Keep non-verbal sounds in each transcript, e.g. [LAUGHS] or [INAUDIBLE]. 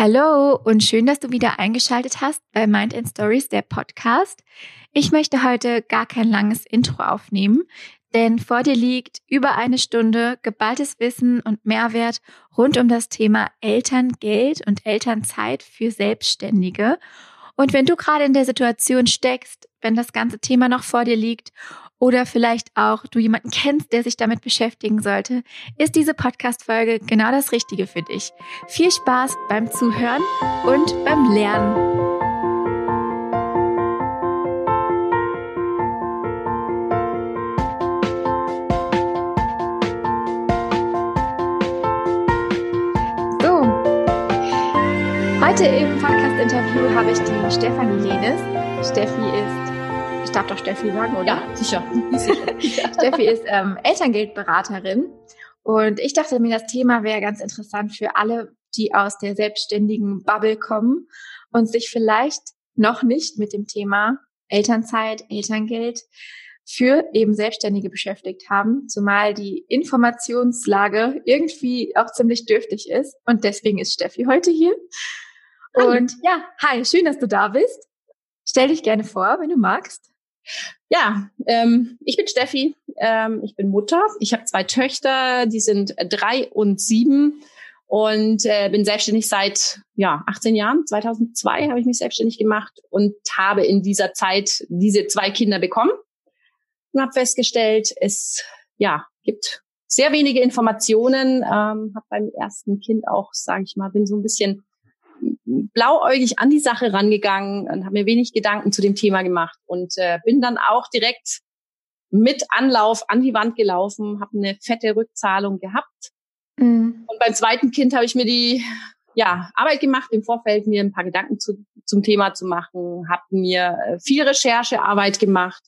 Hallo und schön, dass du wieder eingeschaltet hast bei Mind and Stories, der Podcast. Ich möchte heute gar kein langes Intro aufnehmen, denn vor dir liegt über eine Stunde geballtes Wissen und Mehrwert rund um das Thema Elterngeld und Elternzeit für Selbstständige. Und wenn du gerade in der Situation steckst, wenn das ganze Thema noch vor dir liegt oder vielleicht auch du jemanden kennst, der sich damit beschäftigen sollte, ist diese Podcast-Folge genau das Richtige für dich. Viel Spaß beim Zuhören und beim Lernen. So, heute im Podcast-Interview habe ich die Stefanie Lenes. Steffi ist ich darf doch Steffi sagen, oder? Ja, sicher. [LAUGHS] Steffi ist ähm, Elterngeldberaterin. Und ich dachte mir, das Thema wäre ganz interessant für alle, die aus der selbstständigen Bubble kommen und sich vielleicht noch nicht mit dem Thema Elternzeit, Elterngeld für eben Selbstständige beschäftigt haben, zumal die Informationslage irgendwie auch ziemlich dürftig ist. Und deswegen ist Steffi heute hier. Und ja, hi, schön, dass du da bist. Stell dich gerne vor, wenn du magst. Ja, ähm, ich bin Steffi, ähm, ich bin Mutter. Ich habe zwei Töchter, die sind drei und sieben und äh, bin selbstständig seit ja 18 Jahren. 2002 habe ich mich selbstständig gemacht und habe in dieser Zeit diese zwei Kinder bekommen und habe festgestellt, es ja gibt sehr wenige Informationen. Ähm, habe beim ersten Kind auch, sage ich mal, bin so ein bisschen blauäugig an die Sache rangegangen und habe mir wenig Gedanken zu dem Thema gemacht und äh, bin dann auch direkt mit Anlauf an die Wand gelaufen, habe eine fette Rückzahlung gehabt. Mhm. Und beim zweiten Kind habe ich mir die ja, Arbeit gemacht, im Vorfeld mir ein paar Gedanken zu, zum Thema zu machen, habe mir äh, viel Recherchearbeit gemacht,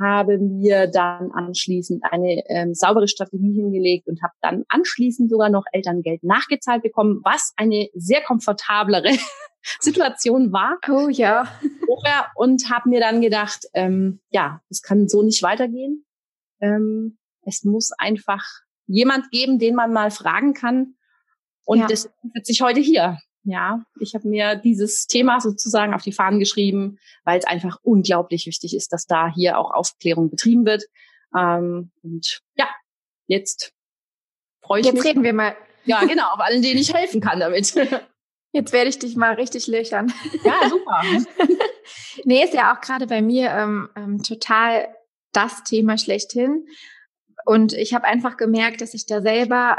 habe mir dann anschließend eine ähm, saubere Strategie hingelegt und habe dann anschließend sogar noch Elterngeld nachgezahlt bekommen, was eine sehr komfortablere [LAUGHS] Situation war. Oh ja. Und habe mir dann gedacht, ähm, ja, es kann so nicht weitergehen. Ähm, es muss einfach jemand geben, den man mal fragen kann. Und ja. das sitze ich heute hier. Ja, ich habe mir dieses Thema sozusagen auf die Fahnen geschrieben, weil es einfach unglaublich wichtig ist, dass da hier auch Aufklärung betrieben wird. Ähm, und ja, jetzt freue ich jetzt mich. Jetzt reden wir mal. Ja, genau, auf allen, denen ich helfen kann damit. [LAUGHS] Jetzt werde ich dich mal richtig löchern. Ja, super. [LAUGHS] nee, ist ja auch gerade bei mir ähm, ähm, total das Thema schlechthin. Und ich habe einfach gemerkt, dass ich da selber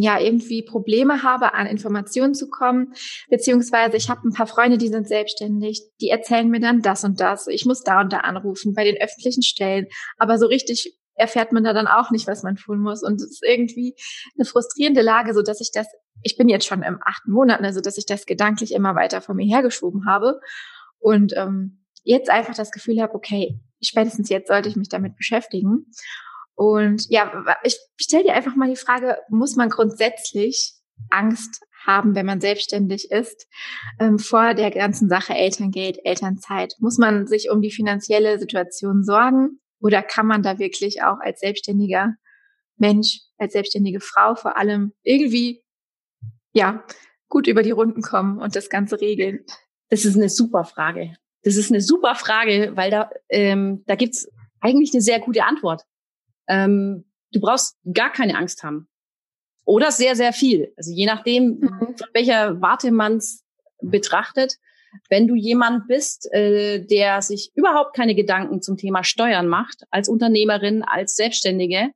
ja irgendwie Probleme habe, an Informationen zu kommen, beziehungsweise ich habe ein paar Freunde, die sind selbstständig, die erzählen mir dann das und das. Ich muss da und da anrufen bei den öffentlichen Stellen, aber so richtig erfährt man da dann auch nicht, was man tun muss und es ist irgendwie eine frustrierende Lage, so dass ich das, ich bin jetzt schon im achten Monat, also dass ich das gedanklich immer weiter vor mir hergeschoben habe und ähm, jetzt einfach das Gefühl habe, okay, spätestens jetzt sollte ich mich damit beschäftigen. Und ja, ich stelle dir einfach mal die Frage, muss man grundsätzlich Angst haben, wenn man selbstständig ist, ähm, vor der ganzen Sache Elterngeld, Elternzeit? Muss man sich um die finanzielle Situation sorgen oder kann man da wirklich auch als selbstständiger Mensch, als selbstständige Frau vor allem irgendwie, ja, gut über die Runden kommen und das Ganze regeln? Das ist eine super Frage. Das ist eine super Frage, weil da, ähm, da gibt's eigentlich eine sehr gute Antwort. Ähm, du brauchst gar keine Angst haben. Oder sehr, sehr viel. Also je nachdem, mhm. von welcher Warte man es betrachtet. Wenn du jemand bist, äh, der sich überhaupt keine Gedanken zum Thema Steuern macht, als Unternehmerin, als Selbstständige,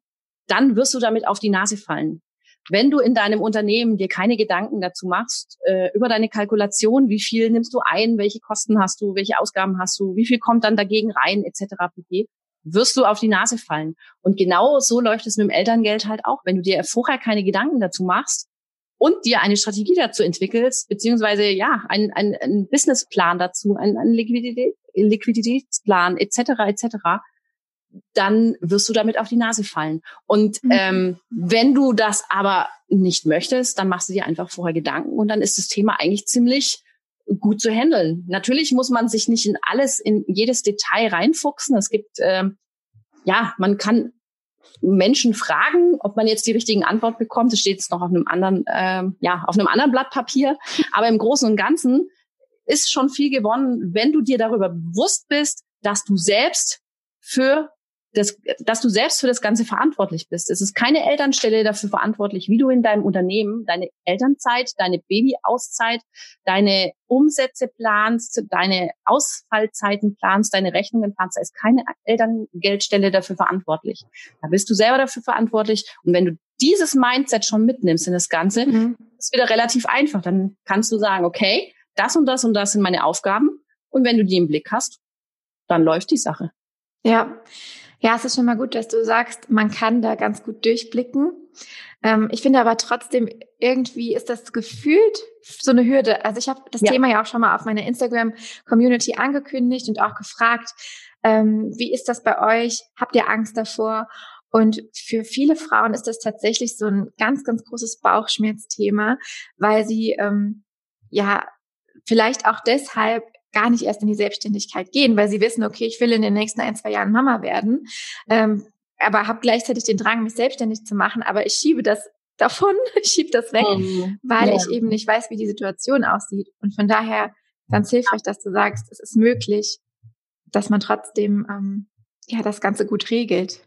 dann wirst du damit auf die Nase fallen. Wenn du in deinem Unternehmen dir keine Gedanken dazu machst, äh, über deine Kalkulation, wie viel nimmst du ein, welche Kosten hast du, welche Ausgaben hast du, wie viel kommt dann dagegen rein, etc. pp wirst du auf die Nase fallen. Und genau so läuft es mit dem Elterngeld halt auch. Wenn du dir vorher keine Gedanken dazu machst und dir eine Strategie dazu entwickelst, beziehungsweise ja, ein, ein, Businessplan dazu, ein, ein Liquidität, Liquiditätsplan etc. etc., dann wirst du damit auf die Nase fallen. Und mhm. ähm, wenn du das aber nicht möchtest, dann machst du dir einfach vorher Gedanken und dann ist das Thema eigentlich ziemlich gut zu handeln. Natürlich muss man sich nicht in alles, in jedes Detail reinfuchsen. Es gibt, ähm, ja, man kann Menschen fragen, ob man jetzt die richtigen Antwort bekommt. Das steht jetzt noch auf einem anderen, ähm, ja, auf einem anderen Blatt Papier. Aber im Großen und Ganzen ist schon viel gewonnen, wenn du dir darüber bewusst bist, dass du selbst für das, dass du selbst für das Ganze verantwortlich bist. Es ist keine Elternstelle dafür verantwortlich, wie du in deinem Unternehmen deine Elternzeit, deine Babyauszeit, deine Umsätze planst, deine Ausfallzeiten planst, deine Rechnungen planst. Da ist keine Elterngeldstelle dafür verantwortlich. Da bist du selber dafür verantwortlich. Und wenn du dieses Mindset schon mitnimmst in das Ganze, mhm. ist wieder relativ einfach. Dann kannst du sagen, okay, das und das und das sind meine Aufgaben. Und wenn du die im Blick hast, dann läuft die Sache. Ja, ja, es ist schon mal gut, dass du sagst, man kann da ganz gut durchblicken. Ähm, ich finde aber trotzdem, irgendwie ist das gefühlt so eine Hürde. Also ich habe das ja. Thema ja auch schon mal auf meiner Instagram-Community angekündigt und auch gefragt, ähm, wie ist das bei euch? Habt ihr Angst davor? Und für viele Frauen ist das tatsächlich so ein ganz, ganz großes Bauchschmerzthema, weil sie ähm, ja vielleicht auch deshalb gar nicht erst in die Selbstständigkeit gehen, weil sie wissen, okay, ich will in den nächsten ein, zwei Jahren Mama werden, ähm, aber habe gleichzeitig den Drang, mich selbstständig zu machen, aber ich schiebe das [LAUGHS] davon, ich schiebe das weg, mhm. weil ja. ich eben nicht weiß, wie die Situation aussieht. Und von daher ganz hilfreich, dass du sagst, es ist möglich, dass man trotzdem ähm, ja das Ganze gut regelt.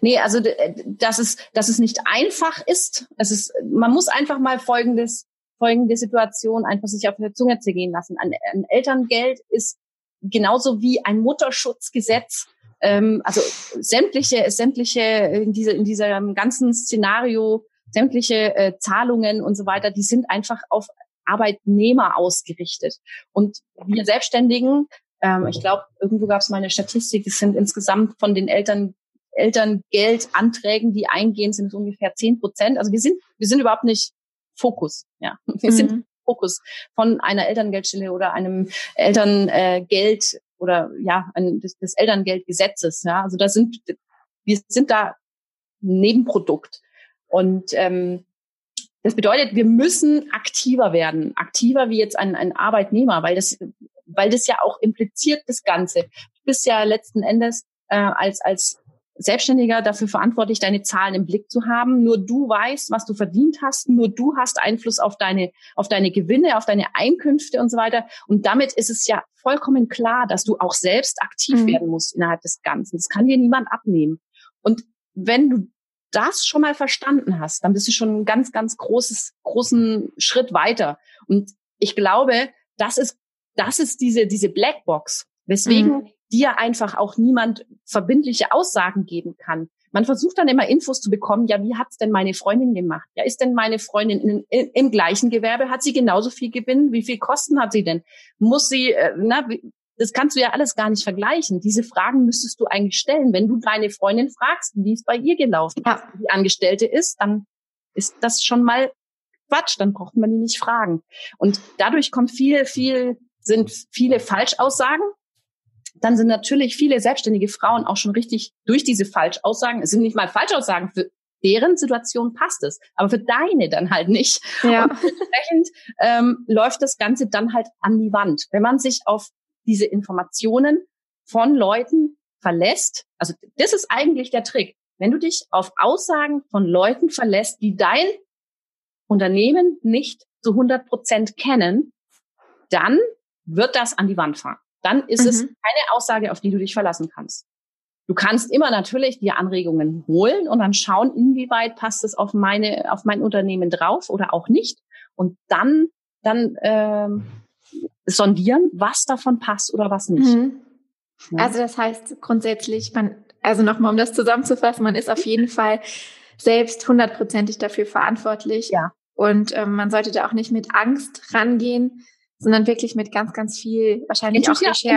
Nee, also dass es, dass es nicht einfach ist. Es ist, man muss einfach mal Folgendes folgende Situation einfach sich auf der Zunge zergehen lassen. Ein, ein Elterngeld ist genauso wie ein Mutterschutzgesetz. Ähm, also sämtliche, sämtliche in, dieser in diesem ganzen Szenario, sämtliche äh, Zahlungen und so weiter, die sind einfach auf Arbeitnehmer ausgerichtet. Und wir Selbstständigen, ähm, ich glaube, irgendwo gab es mal eine Statistik, es sind insgesamt von den Eltern Elterngeldanträgen, die eingehen, sind es ungefähr zehn Prozent. Also wir sind, wir sind überhaupt nicht Fokus. Ja, [LAUGHS] wir mhm. sind Fokus von einer Elterngeldstelle oder einem Elterngeld äh, oder ja ein, des, des Elterngeldgesetzes. Ja, also da sind wir sind da Nebenprodukt und ähm, das bedeutet, wir müssen aktiver werden, aktiver wie jetzt ein, ein Arbeitnehmer, weil das, weil das ja auch impliziert das Ganze. Du bist ja letzten Endes äh, als als Selbstständiger dafür verantwortlich, deine Zahlen im Blick zu haben. Nur du weißt, was du verdient hast. Nur du hast Einfluss auf deine, auf deine Gewinne, auf deine Einkünfte und so weiter. Und damit ist es ja vollkommen klar, dass du auch selbst aktiv mhm. werden musst innerhalb des Ganzen. Das kann dir niemand abnehmen. Und wenn du das schon mal verstanden hast, dann bist du schon einen ganz, ganz großes, großen Schritt weiter. Und ich glaube, das ist, das ist diese, diese Blackbox, weswegen mhm dir einfach auch niemand verbindliche Aussagen geben kann. Man versucht dann immer Infos zu bekommen, ja, wie hat's denn meine Freundin gemacht? Ja, ist denn meine Freundin in, in, im gleichen Gewerbe? Hat sie genauso viel Gewinn? Wie viel Kosten hat sie denn? Muss sie, äh, na, das kannst du ja alles gar nicht vergleichen. Diese Fragen müsstest du eigentlich stellen. Wenn du deine Freundin fragst, wie es bei ihr gelaufen ja. ist, die Angestellte ist, dann ist das schon mal Quatsch. Dann braucht man die nicht fragen. Und dadurch kommt viel, viel, sind viele Falschaussagen dann sind natürlich viele selbstständige Frauen auch schon richtig durch diese Falschaussagen, es sind nicht mal Falschaussagen, für deren Situation passt es, aber für deine dann halt nicht. Ja. Und entsprechend ähm, läuft das Ganze dann halt an die Wand. Wenn man sich auf diese Informationen von Leuten verlässt, also das ist eigentlich der Trick. Wenn du dich auf Aussagen von Leuten verlässt, die dein Unternehmen nicht zu 100 Prozent kennen, dann wird das an die Wand fahren dann ist mhm. es keine Aussage, auf die du dich verlassen kannst. Du kannst immer natürlich dir Anregungen holen und dann schauen, inwieweit passt es auf meine, auf mein Unternehmen drauf oder auch nicht. Und dann, dann ähm, sondieren, was davon passt oder was nicht. Mhm. Ja. Also das heißt grundsätzlich, man, also nochmal, um das zusammenzufassen, man ist auf jeden Fall selbst hundertprozentig dafür verantwortlich. Ja. Und ähm, man sollte da auch nicht mit Angst rangehen, sondern wirklich mit ganz, ganz viel wahrscheinlich auch Recherche.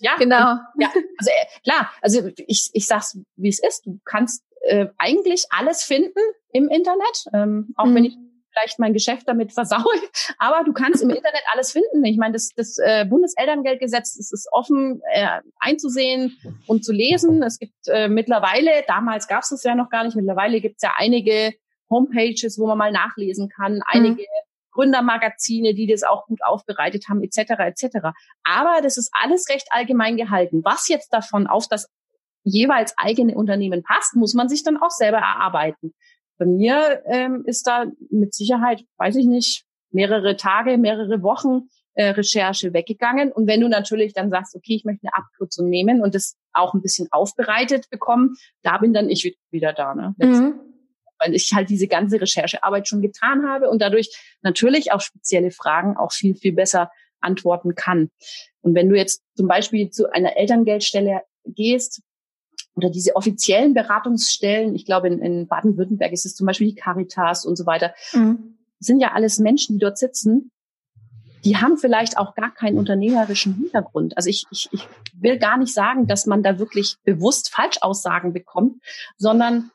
Ja, genau. Ja, also äh, klar, also ich, ich sag's, wie es ist. Du kannst äh, eigentlich alles finden im Internet, ähm, auch mhm. wenn ich vielleicht mein Geschäft damit [LAUGHS] versaue, aber du kannst im Internet alles finden. Ich meine, das, das äh, Bundeselterngeldgesetz das ist offen äh, einzusehen und zu lesen. Es gibt äh, mittlerweile, damals gab es das ja noch gar nicht, mittlerweile gibt es ja einige Homepages, wo man mal nachlesen kann, einige mhm. Gründermagazine, die das auch gut aufbereitet haben, etc. etc. Aber das ist alles recht allgemein gehalten. Was jetzt davon auf das jeweils eigene Unternehmen passt, muss man sich dann auch selber erarbeiten. Bei mir ähm, ist da mit Sicherheit, weiß ich nicht, mehrere Tage, mehrere Wochen äh, Recherche weggegangen. Und wenn du natürlich dann sagst, okay, ich möchte eine Abkürzung nehmen und das auch ein bisschen aufbereitet bekommen, da bin dann ich wieder da. Ne? Mhm. Weil ich halt diese ganze Recherchearbeit schon getan habe und dadurch natürlich auf spezielle Fragen auch viel, viel besser antworten kann. Und wenn du jetzt zum Beispiel zu einer Elterngeldstelle gehst, oder diese offiziellen Beratungsstellen, ich glaube in, in Baden-Württemberg ist es zum Beispiel die Caritas und so weiter, mhm. sind ja alles Menschen, die dort sitzen, die haben vielleicht auch gar keinen unternehmerischen Hintergrund. Also ich, ich, ich will gar nicht sagen, dass man da wirklich bewusst Falschaussagen bekommt, sondern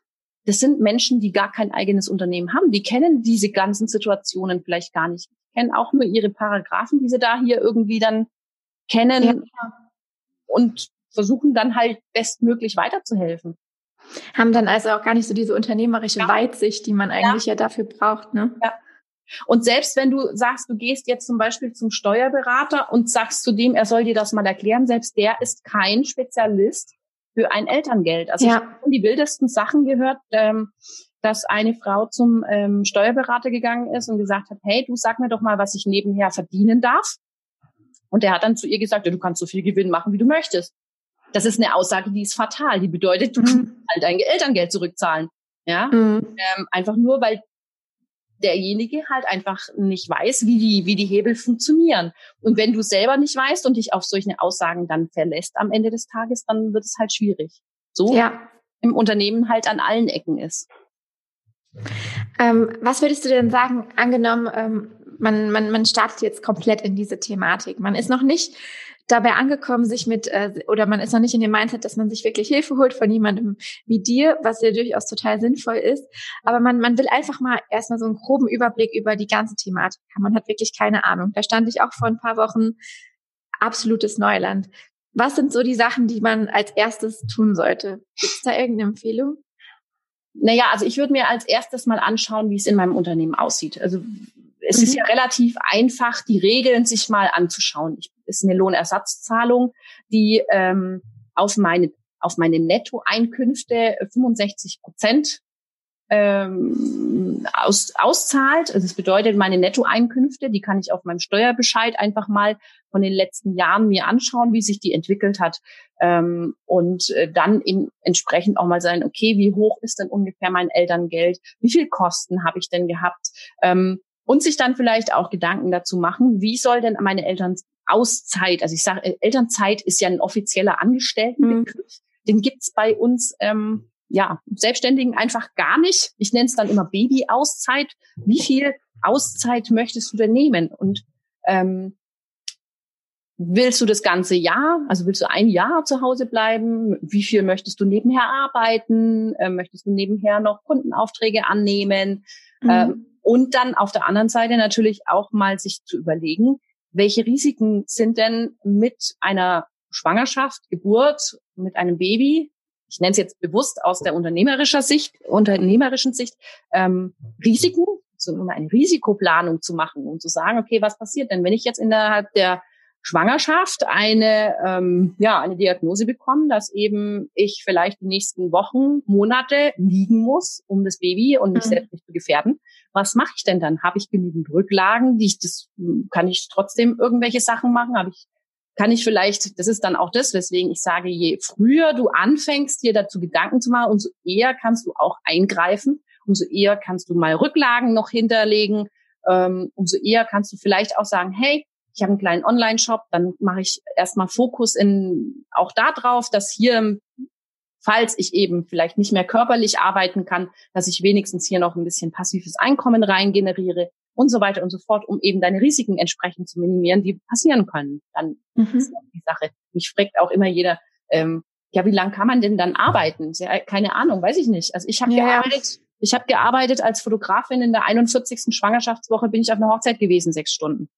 das sind Menschen, die gar kein eigenes Unternehmen haben. Die kennen diese ganzen Situationen vielleicht gar nicht. Die kennen auch nur ihre Paragraphen, die sie da hier irgendwie dann kennen ja. und versuchen dann halt bestmöglich weiterzuhelfen. Haben dann also auch gar nicht so diese unternehmerische ja. Weitsicht, die man eigentlich ja, ja dafür braucht, ne? Ja. Und selbst wenn du sagst, du gehst jetzt zum Beispiel zum Steuerberater und sagst zu dem, er soll dir das mal erklären, selbst der ist kein Spezialist für ein Elterngeld. Also ja. ich habe die wildesten Sachen gehört, ähm, dass eine Frau zum ähm, Steuerberater gegangen ist und gesagt hat, hey, du sag mir doch mal, was ich nebenher verdienen darf. Und der hat dann zu ihr gesagt, ja, du kannst so viel Gewinn machen, wie du möchtest. Das ist eine Aussage, die ist fatal. Die bedeutet, du mhm. halt dein Elterngeld zurückzahlen. Ja, mhm. ähm, einfach nur, weil derjenige halt einfach nicht weiß, wie die, wie die Hebel funktionieren. Und wenn du selber nicht weißt und dich auf solche Aussagen dann verlässt am Ende des Tages, dann wird es halt schwierig. So ja. im Unternehmen halt an allen Ecken ist. Ähm, was würdest du denn sagen, angenommen, ähm, man, man, man startet jetzt komplett in diese Thematik. Man ist noch nicht dabei angekommen, sich mit, äh, oder man ist noch nicht in dem Mindset, dass man sich wirklich Hilfe holt von jemandem wie dir, was ja durchaus total sinnvoll ist. Aber man, man will einfach mal erstmal so einen groben Überblick über die ganze Thematik haben. Man hat wirklich keine Ahnung. Da stand ich auch vor ein paar Wochen absolutes Neuland. Was sind so die Sachen, die man als erstes tun sollte? Gibt es da irgendeine Empfehlung? Naja, also ich würde mir als erstes mal anschauen, wie es in meinem Unternehmen aussieht. Also es mhm. ist ja relativ einfach, die Regeln sich mal anzuschauen. Ich, ist eine Lohnersatzzahlung, die ähm, auf meine auf meine Nettoeinkünfte 65 Prozent ähm, aus, auszahlt. Also das bedeutet, meine Nettoeinkünfte, die kann ich auf meinem Steuerbescheid einfach mal von den letzten Jahren mir anschauen, wie sich die entwickelt hat. Ähm, und äh, dann eben entsprechend auch mal sein, okay, wie hoch ist denn ungefähr mein Elterngeld? Wie viel Kosten habe ich denn gehabt? Ähm, und sich dann vielleicht auch Gedanken dazu machen, wie soll denn meine Eltern Auszeit, also ich sage, äh, Elternzeit ist ja ein offizieller Angestelltenbegriff, mhm. den gibt's bei uns ähm, ja Selbstständigen einfach gar nicht. Ich nenne es dann immer Baby-Auszeit. Wie viel Auszeit möchtest du denn nehmen? Und ähm, willst du das ganze Jahr, also willst du ein Jahr zu Hause bleiben? Wie viel möchtest du nebenher arbeiten? Ähm, möchtest du nebenher noch Kundenaufträge annehmen? Mhm. Ähm, und dann auf der anderen Seite natürlich auch mal sich zu überlegen, welche Risiken sind denn mit einer Schwangerschaft, Geburt, mit einem Baby, ich nenne es jetzt bewusst aus der unternehmerischer Sicht, unternehmerischen Sicht, ähm, Risiken, so um eine Risikoplanung zu machen und zu sagen, okay, was passiert denn, wenn ich jetzt innerhalb der Schwangerschaft eine, ähm, ja, eine Diagnose bekommen, dass eben ich vielleicht die nächsten Wochen, Monate liegen muss, um das Baby und mich mhm. selbst nicht zu gefährden. Was mache ich denn dann? Habe ich genügend Rücklagen? Die ich das, kann ich trotzdem irgendwelche Sachen machen? Habe ich, kann ich vielleicht, das ist dann auch das, weswegen ich sage, je früher du anfängst, dir dazu Gedanken zu machen, umso eher kannst du auch eingreifen, umso eher kannst du mal Rücklagen noch hinterlegen, ähm, umso eher kannst du vielleicht auch sagen, hey, ich habe einen kleinen Online-Shop, dann mache ich erstmal Fokus in auch da drauf, dass hier, falls ich eben vielleicht nicht mehr körperlich arbeiten kann, dass ich wenigstens hier noch ein bisschen passives Einkommen rein generiere und so weiter und so fort, um eben deine Risiken entsprechend zu minimieren, die passieren können. Dann mhm. ist die Sache. Mich fragt auch immer jeder, ähm, ja, wie lange kann man denn dann arbeiten? Keine Ahnung, weiß ich nicht. Also ich habe ja. gearbeitet, ich habe gearbeitet als Fotografin in der 41. Schwangerschaftswoche bin ich auf einer Hochzeit gewesen, sechs Stunden.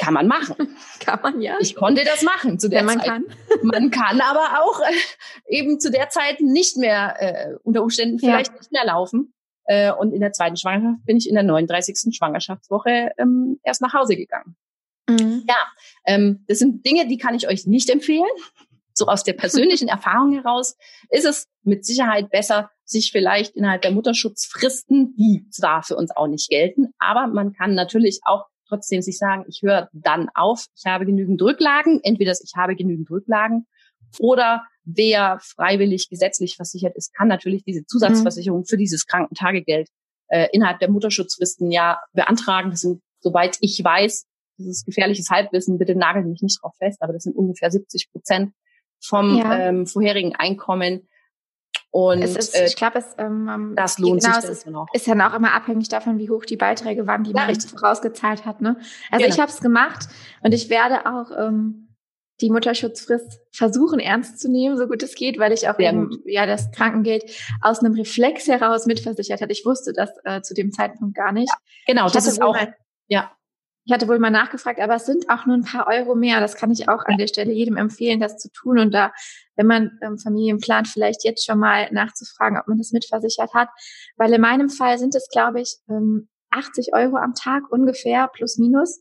Kann man machen. [LAUGHS] Kann man, ja. Ich konnte das machen zu der ja, man Zeit. Kann. [LAUGHS] Man kann aber auch äh, eben zu der Zeit nicht mehr, äh, unter Umständen vielleicht ja. nicht mehr laufen. Äh, und in der zweiten Schwangerschaft bin ich in der 39. Schwangerschaftswoche ähm, erst nach Hause gegangen. Mhm. Ja, ähm, das sind Dinge, die kann ich euch nicht empfehlen so aus der persönlichen [LAUGHS] Erfahrung heraus, ist es mit Sicherheit besser, sich vielleicht innerhalb der Mutterschutzfristen, die zwar für uns auch nicht gelten, aber man kann natürlich auch trotzdem sich sagen, ich höre dann auf, ich habe genügend Rücklagen, entweder ich habe genügend Rücklagen oder wer freiwillig gesetzlich versichert ist, kann natürlich diese Zusatzversicherung mhm. für dieses Krankentagegeld äh, innerhalb der Mutterschutzfristen ja beantragen. Das sind, soweit ich weiß, das ist gefährliches Halbwissen, bitte nagelt mich nicht drauf fest, aber das sind ungefähr 70 Prozent vom ja. ähm, vorherigen Einkommen. Und ist, äh, ich glaube, es ähm, das lohnt genau, sich es ist, noch. ist ja auch immer abhängig davon, wie hoch die Beiträge waren, die ja, man richtig. vorausgezahlt hat. Ne? Also genau. ich habe es gemacht und ich werde auch ähm, die Mutterschutzfrist versuchen ernst zu nehmen, so gut es geht, weil ich auch Sehr eben gut. ja das Krankengeld aus einem Reflex heraus mitversichert hatte. Ich wusste das äh, zu dem Zeitpunkt gar nicht. Ja, genau, ich das ist auch ja. Ich hatte wohl mal nachgefragt, aber es sind auch nur ein paar Euro mehr. Das kann ich auch an der Stelle jedem empfehlen, das zu tun und da, wenn man ähm, Familien plant, vielleicht jetzt schon mal nachzufragen, ob man das mitversichert hat, weil in meinem Fall sind es, glaube ich, ähm, 80 Euro am Tag ungefähr plus minus,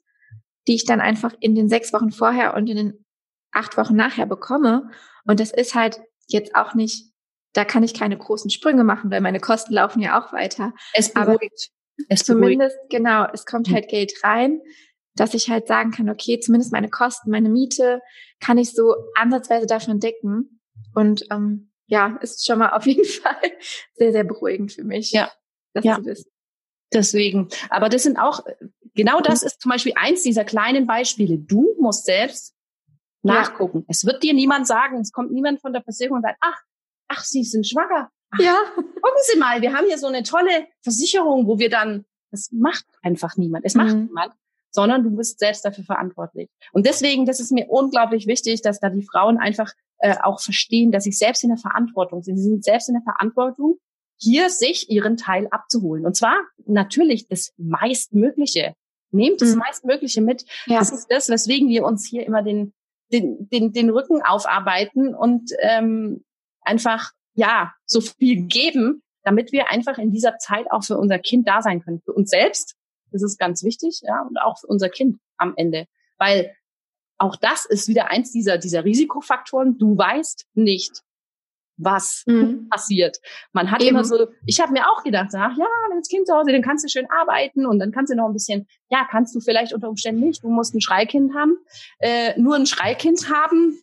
die ich dann einfach in den sechs Wochen vorher und in den acht Wochen nachher bekomme. Und das ist halt jetzt auch nicht, da kann ich keine großen Sprünge machen, weil meine Kosten laufen ja auch weiter. Es beruhigt. Es zumindest, beruhigt. genau, es kommt hm. halt Geld rein, dass ich halt sagen kann, okay, zumindest meine Kosten, meine Miete kann ich so ansatzweise davon decken. Und ähm, ja, ist schon mal auf jeden [LAUGHS] Fall sehr, sehr beruhigend für mich, ja. das ja. zu wissen. Deswegen. Aber das sind auch, genau das ist zum Beispiel eins dieser kleinen Beispiele. Du musst selbst nachgucken. Ja. Es wird dir niemand sagen, es kommt niemand von der Versicherung und sagt, ach, ach, Sie sind schwanger. Ja. Gucken Sie mal, wir haben hier so eine tolle Versicherung, wo wir dann, das macht einfach niemand. Es macht mhm. niemand, sondern du bist selbst dafür verantwortlich. Und deswegen, das ist mir unglaublich wichtig, dass da die Frauen einfach äh, auch verstehen, dass sie selbst in der Verantwortung sind. Sie sind selbst in der Verantwortung, hier sich ihren Teil abzuholen. Und zwar natürlich das meistmögliche. Nehmt das mhm. meistmögliche mit. Ja. Das ist das, weswegen wir uns hier immer den den, den, den Rücken aufarbeiten und ähm, einfach ja so viel geben, damit wir einfach in dieser Zeit auch für unser Kind da sein können. Für uns selbst, das ist ganz wichtig, ja, und auch für unser Kind am Ende. Weil auch das ist wieder eins dieser, dieser Risikofaktoren. Du weißt nicht, was mhm. passiert. Man hat Eben. immer so, ich habe mir auch gedacht, ach ja, wenn das Kind zu Hause, dann kannst du schön arbeiten und dann kannst du noch ein bisschen, ja, kannst du vielleicht unter Umständen nicht, du musst ein Schreikind haben, äh, nur ein Schreikind haben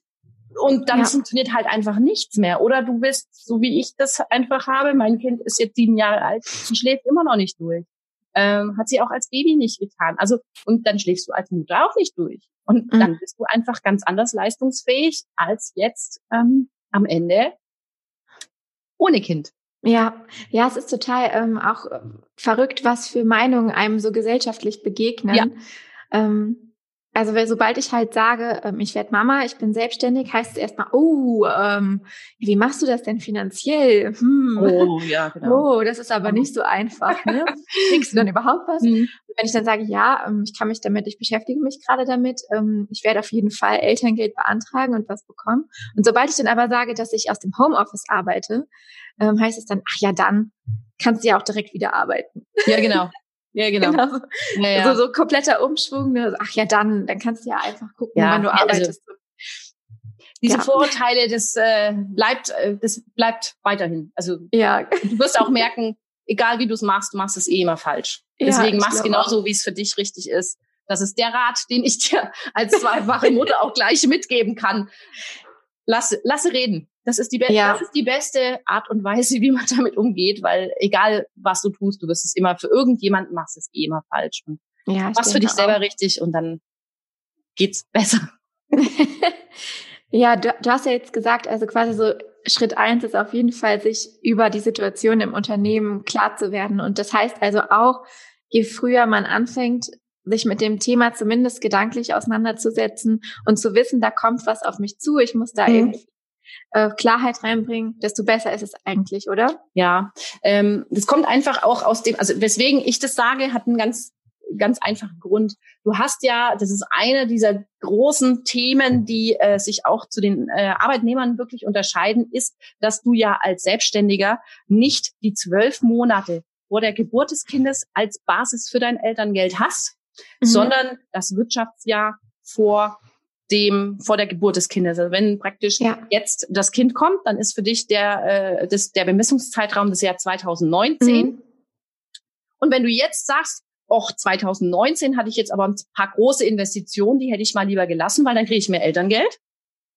und dann ja. funktioniert halt einfach nichts mehr. Oder du bist, so wie ich das einfach habe, mein Kind ist jetzt sieben Jahre alt, sie schläft immer noch nicht durch. Ähm, hat sie auch als Baby nicht getan. Also, und dann schläfst du als Mutter auch nicht durch. Und mhm. dann bist du einfach ganz anders leistungsfähig als jetzt ähm, am Ende ohne Kind. Ja, ja, es ist total ähm, auch äh, verrückt, was für Meinungen einem so gesellschaftlich begegnen. Ja. Ähm, also weil sobald ich halt sage, ähm, ich werde Mama, ich bin selbstständig, heißt es erstmal, oh, ähm, wie machst du das denn finanziell? Hm. Oh, ja, [LAUGHS] genau. Oh, das ist aber nicht so einfach. Ne? Kriegst du dann überhaupt was? Mhm. Wenn ich dann sage, ja, ähm, ich kann mich damit, ich beschäftige mich gerade damit, ähm, ich werde auf jeden Fall Elterngeld beantragen und was bekommen. Und sobald ich dann aber sage, dass ich aus dem Homeoffice arbeite, ähm, heißt es dann, ach ja, dann kannst du ja auch direkt wieder arbeiten. Ja, genau. Ja, genau. genau. Ja, ja. So, so kompletter Umschwung. Ne? Ach ja, dann, dann kannst du ja einfach gucken, ja, wann du also arbeitest. Also, diese Vorurteile, das äh, bleibt, äh, das bleibt weiterhin. Also ja. du wirst auch merken, egal wie du es machst, du machst es eh immer falsch. Deswegen machst genauso, wie es für dich richtig ist. Das ist der Rat, den ich dir als zweifache [LAUGHS] Mutter auch gleich mitgeben kann. Lass, lasse reden. Das ist, die ja. das ist die beste Art und Weise, [LAUGHS] wie man damit umgeht, weil egal was du tust, du wirst es immer für irgendjemanden machst es eh immer falsch. Und ja, machst für dich selber auch. richtig und dann geht's [LAUGHS] besser. ja, du, du hast ja jetzt gesagt, also quasi so Schritt eins ist auf jeden Fall, sich über die Situation im Unternehmen klar zu werden. Und das heißt also auch, je früher man anfängt, sich mit dem Thema zumindest gedanklich auseinanderzusetzen und zu wissen, da kommt was auf mich zu, ich muss da mhm. irgendwie äh, Klarheit reinbringen, desto besser ist es eigentlich, oder? Ja, ähm, das kommt einfach auch aus dem, also weswegen ich das sage, hat einen ganz ganz einfachen Grund. Du hast ja, das ist eine dieser großen Themen, die äh, sich auch zu den äh, Arbeitnehmern wirklich unterscheiden, ist, dass du ja als Selbstständiger nicht die zwölf Monate vor der Geburt des Kindes als Basis für dein Elterngeld hast, mhm. sondern das Wirtschaftsjahr vor dem vor der Geburt des Kindes. Also wenn praktisch ja. jetzt das Kind kommt, dann ist für dich der äh, das, der Bemessungszeitraum das Jahr 2019. Mhm. Und wenn du jetzt sagst, Och, 2019 hatte ich jetzt aber ein paar große Investitionen, die hätte ich mal lieber gelassen, weil dann kriege ich mehr Elterngeld.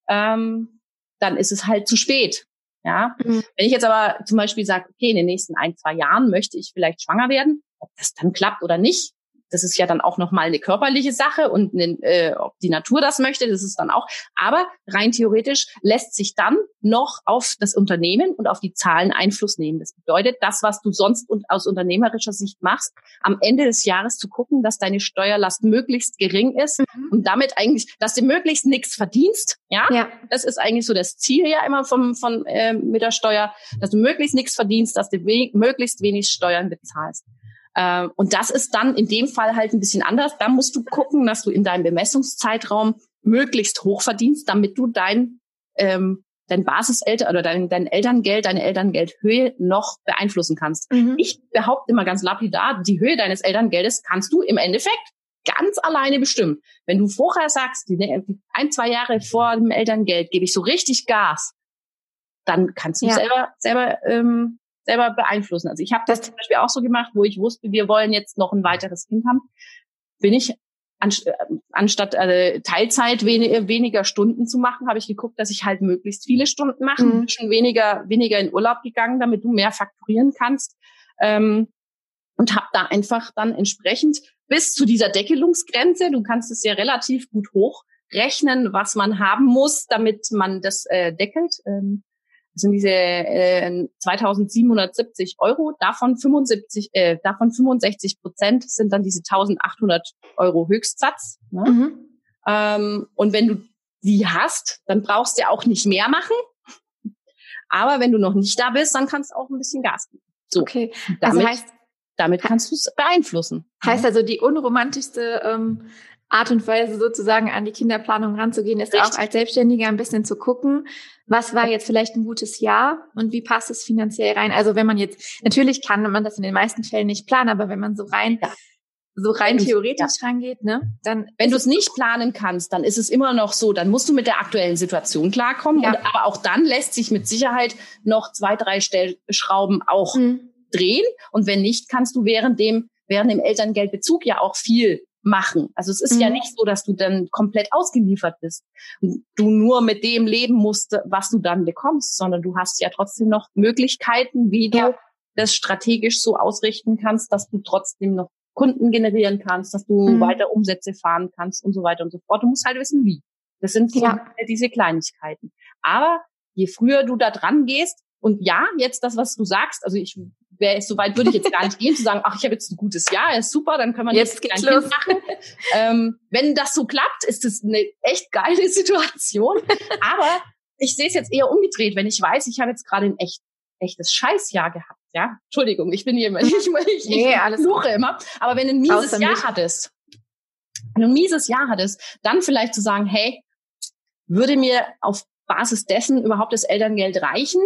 Ähm, dann ist es halt zu spät. Ja, mhm. wenn ich jetzt aber zum Beispiel sage, okay, in den nächsten ein, zwei Jahren möchte ich vielleicht schwanger werden, ob das dann klappt oder nicht, das ist ja dann auch nochmal eine körperliche Sache und eine, äh, ob die Natur das möchte, das ist dann auch. Aber rein theoretisch lässt sich dann noch auf das Unternehmen und auf die Zahlen Einfluss nehmen. Das bedeutet, das, was du sonst und aus unternehmerischer Sicht machst, am Ende des Jahres zu gucken, dass deine Steuerlast möglichst gering ist mhm. und damit eigentlich, dass du möglichst nichts verdienst. Ja? ja, das ist eigentlich so das Ziel ja immer vom, von, äh, mit der Steuer, dass du möglichst nichts verdienst, dass du we möglichst wenig Steuern bezahlst. Äh, und das ist dann in dem Fall halt ein bisschen anders. Da musst du gucken, dass du in deinem Bemessungszeitraum möglichst hoch verdienst, damit du dein, ähm, dein Basiseltern oder dein, dein Elterngeld, deine Elterngeldhöhe noch beeinflussen kannst. Mhm. Ich behaupte immer ganz lapidar, die Höhe deines Elterngeldes kannst du im Endeffekt ganz alleine bestimmen. Wenn du vorher sagst, die, die ein, zwei Jahre vor dem Elterngeld gebe ich so richtig Gas, dann kannst du ja. selber, selber ähm, selber beeinflussen. Also ich habe das zum Beispiel auch so gemacht, wo ich wusste, wir wollen jetzt noch ein weiteres Kind haben, bin ich äh, anstatt äh, Teilzeit wen weniger Stunden zu machen, habe ich geguckt, dass ich halt möglichst viele Stunden mache, mhm. schon weniger weniger in Urlaub gegangen, damit du mehr fakturieren kannst ähm, und habe da einfach dann entsprechend bis zu dieser Deckelungsgrenze, du kannst es ja relativ gut hochrechnen, was man haben muss, damit man das äh, deckelt. Ähm, das sind diese äh, 2.770 Euro. Davon 75, äh, davon 65 Prozent sind dann diese 1.800 Euro Höchstsatz. Ne? Mhm. Ähm, und wenn du die hast, dann brauchst du ja auch nicht mehr machen. Aber wenn du noch nicht da bist, dann kannst du auch ein bisschen Gas geben. So, okay. Also damit, heißt, damit kannst du es beeinflussen. Heißt also, die unromantischste ähm, Art und Weise sozusagen an die Kinderplanung ranzugehen, ist Richtig. auch als Selbstständiger ein bisschen zu gucken, was war jetzt vielleicht ein gutes Jahr und wie passt es finanziell rein. Also wenn man jetzt, natürlich kann man das in den meisten Fällen nicht planen, aber wenn man so rein ja so rein theoretisch ja. rangeht, ne? Dann wenn du es nicht planen kannst, dann ist es immer noch so, dann musst du mit der aktuellen Situation klarkommen. Ja. Und, aber auch dann lässt sich mit Sicherheit noch zwei, drei Stellschrauben auch mhm. drehen. Und wenn nicht, kannst du während dem während dem Elterngeldbezug ja auch viel machen. Also es ist mhm. ja nicht so, dass du dann komplett ausgeliefert bist und du nur mit dem leben musst, was du dann bekommst, sondern du hast ja trotzdem noch Möglichkeiten, wie ja. du das strategisch so ausrichten kannst, dass du trotzdem noch Kunden generieren kannst, dass du mhm. weiter Umsätze fahren kannst und so weiter und so fort. Du musst halt wissen, wie. Das sind so ja. diese Kleinigkeiten. Aber je früher du da dran gehst, und ja, jetzt das, was du sagst, also ich wäre so weit würde ich jetzt gar nicht gehen zu sagen, ach, ich habe jetzt ein gutes Jahr, ist super, dann können wir jetzt, jetzt ein Kind machen. ähm, wenn das so klappt, ist das eine echt geile [LAUGHS] Situation. Aber ich sehe es jetzt eher umgedreht, wenn ich weiß, ich habe jetzt gerade ein echt echtes Scheißjahr gehabt, ja. Entschuldigung, ich bin immer, [LAUGHS] ich, ich, nee, ich alles fluche immer. Aber wenn du ein mieses Jahr mich. hattest, wenn du ein mieses Jahr hattest, dann vielleicht zu sagen, hey, würde mir auf Basis dessen überhaupt das Elterngeld reichen?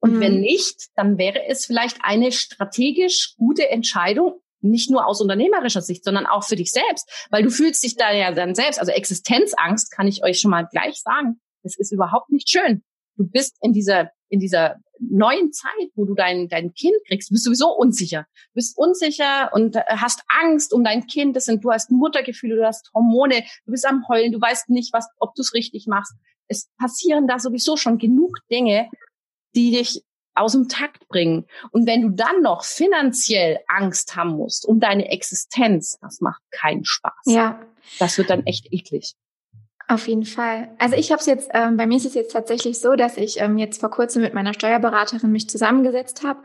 Und mhm. wenn nicht, dann wäre es vielleicht eine strategisch gute Entscheidung, nicht nur aus unternehmerischer Sicht, sondern auch für dich selbst, weil du fühlst dich da ja dann selbst, also Existenzangst kann ich euch schon mal gleich sagen, das ist überhaupt nicht schön. Du bist in dieser in dieser neuen Zeit, wo du dein dein Kind kriegst, bist sowieso unsicher. Du bist unsicher und äh, hast Angst um dein Kind. Das sind du hast Muttergefühle, du hast Hormone, du bist am heulen, du weißt nicht, was ob du es richtig machst. Es passieren da sowieso schon genug Dinge, die dich aus dem Takt bringen. Und wenn du dann noch finanziell Angst haben musst um deine Existenz, das macht keinen Spaß. Ja. Das wird dann echt eklig. Auf jeden Fall. Also ich habe es jetzt, ähm, bei mir ist es jetzt tatsächlich so, dass ich ähm, jetzt vor kurzem mit meiner Steuerberaterin mich zusammengesetzt habe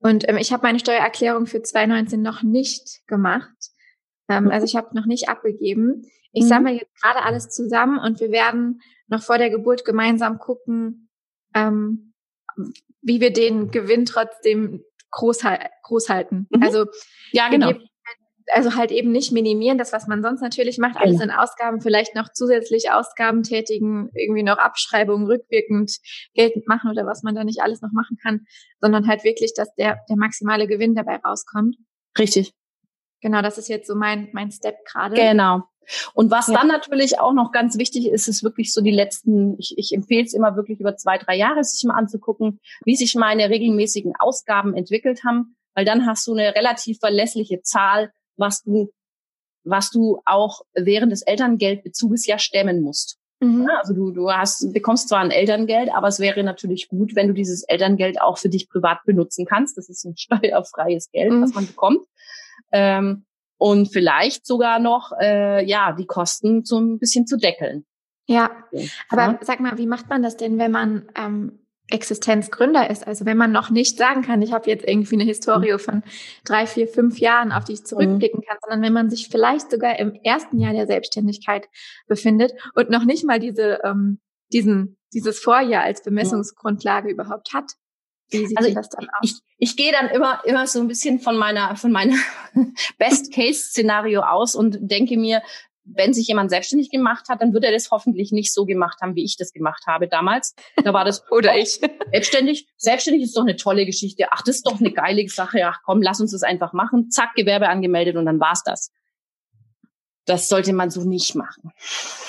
und ähm, ich habe meine Steuererklärung für 2019 noch nicht gemacht. Ähm, mhm. Also ich habe noch nicht abgegeben. Ich mhm. sammle jetzt gerade alles zusammen und wir werden noch vor der Geburt gemeinsam gucken, ähm, wie wir den Gewinn trotzdem groß, groß halten. Mhm. Also ja, genau. Also halt eben nicht minimieren, das, was man sonst natürlich macht, alles genau. in Ausgaben, vielleicht noch zusätzlich Ausgaben tätigen, irgendwie noch Abschreibungen rückwirkend geltend machen oder was man da nicht alles noch machen kann, sondern halt wirklich, dass der, der maximale Gewinn dabei rauskommt. Richtig. Genau, das ist jetzt so mein, mein Step gerade. Genau. Und was ja. dann natürlich auch noch ganz wichtig ist, ist wirklich so die letzten, ich, ich empfehle es immer wirklich über zwei, drei Jahre sich mal anzugucken, wie sich meine regelmäßigen Ausgaben entwickelt haben, weil dann hast du eine relativ verlässliche Zahl, was du, was du auch während des Elterngeldbezuges ja stemmen musst. Mhm. Also du, du hast, bekommst zwar ein Elterngeld, aber es wäre natürlich gut, wenn du dieses Elterngeld auch für dich privat benutzen kannst. Das ist ein [LAUGHS] steuerfreies Geld, mhm. was man bekommt. Ähm, und vielleicht sogar noch äh, ja die Kosten so ein bisschen zu deckeln. Ja, aber ja. sag mal, wie macht man das denn, wenn man ähm, Existenzgründer ist? Also wenn man noch nicht sagen kann, ich habe jetzt irgendwie eine Historie mhm. von drei, vier, fünf Jahren, auf die ich zurückblicken kann, sondern wenn man sich vielleicht sogar im ersten Jahr der Selbstständigkeit befindet und noch nicht mal diese ähm, diesen dieses Vorjahr als Bemessungsgrundlage überhaupt hat. Wie sieht also das dann aus? Ich, ich gehe dann immer, immer so ein bisschen von meiner, von meiner [LAUGHS] Best-Case-Szenario aus und denke mir, wenn sich jemand selbstständig gemacht hat, dann wird er das hoffentlich nicht so gemacht haben, wie ich das gemacht habe damals. Da war das [LAUGHS] oder ich [LAUGHS] selbstständig. Selbstständig ist doch eine tolle Geschichte. Ach, das ist doch eine geile Sache. Ach, komm, lass uns das einfach machen. Zack, Gewerbe angemeldet und dann war's das. Das sollte man so nicht machen.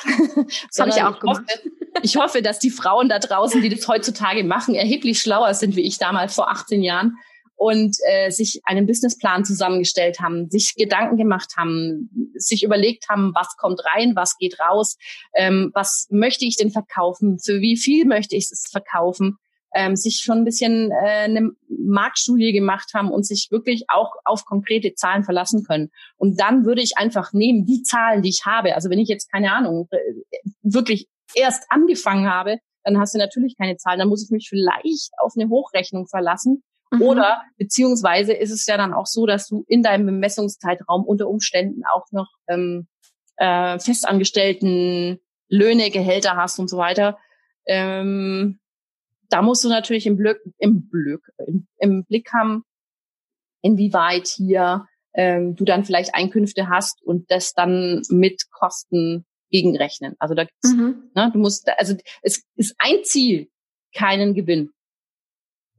[LAUGHS] Das habe ich auch gemacht. Ich hoffe, ich hoffe, dass die Frauen da draußen, die das heutzutage machen, erheblich schlauer sind wie ich damals vor 18 Jahren und äh, sich einen Businessplan zusammengestellt haben, sich Gedanken gemacht haben, sich überlegt haben, was kommt rein, was geht raus, ähm, was möchte ich denn verkaufen, für wie viel möchte ich es verkaufen, ähm, sich schon ein bisschen äh, eine Marktstudie gemacht haben und sich wirklich auch auf konkrete Zahlen verlassen können. Und dann würde ich einfach nehmen, die Zahlen, die ich habe. Also wenn ich jetzt keine Ahnung, äh, wirklich erst angefangen habe, dann hast du natürlich keine Zahlen. Dann muss ich mich vielleicht auf eine Hochrechnung verlassen. Mhm. Oder beziehungsweise ist es ja dann auch so, dass du in deinem Bemessungszeitraum unter Umständen auch noch ähm, äh, festangestellten Löhne, Gehälter hast und so weiter. Ähm, da musst du natürlich im Blick, im Blick, im, im Blick haben, inwieweit hier ähm, du dann vielleicht Einkünfte hast und das dann mit Kosten gegenrechnen. Also da gibt's, mhm. ne, du musst, also es ist ein Ziel, keinen Gewinn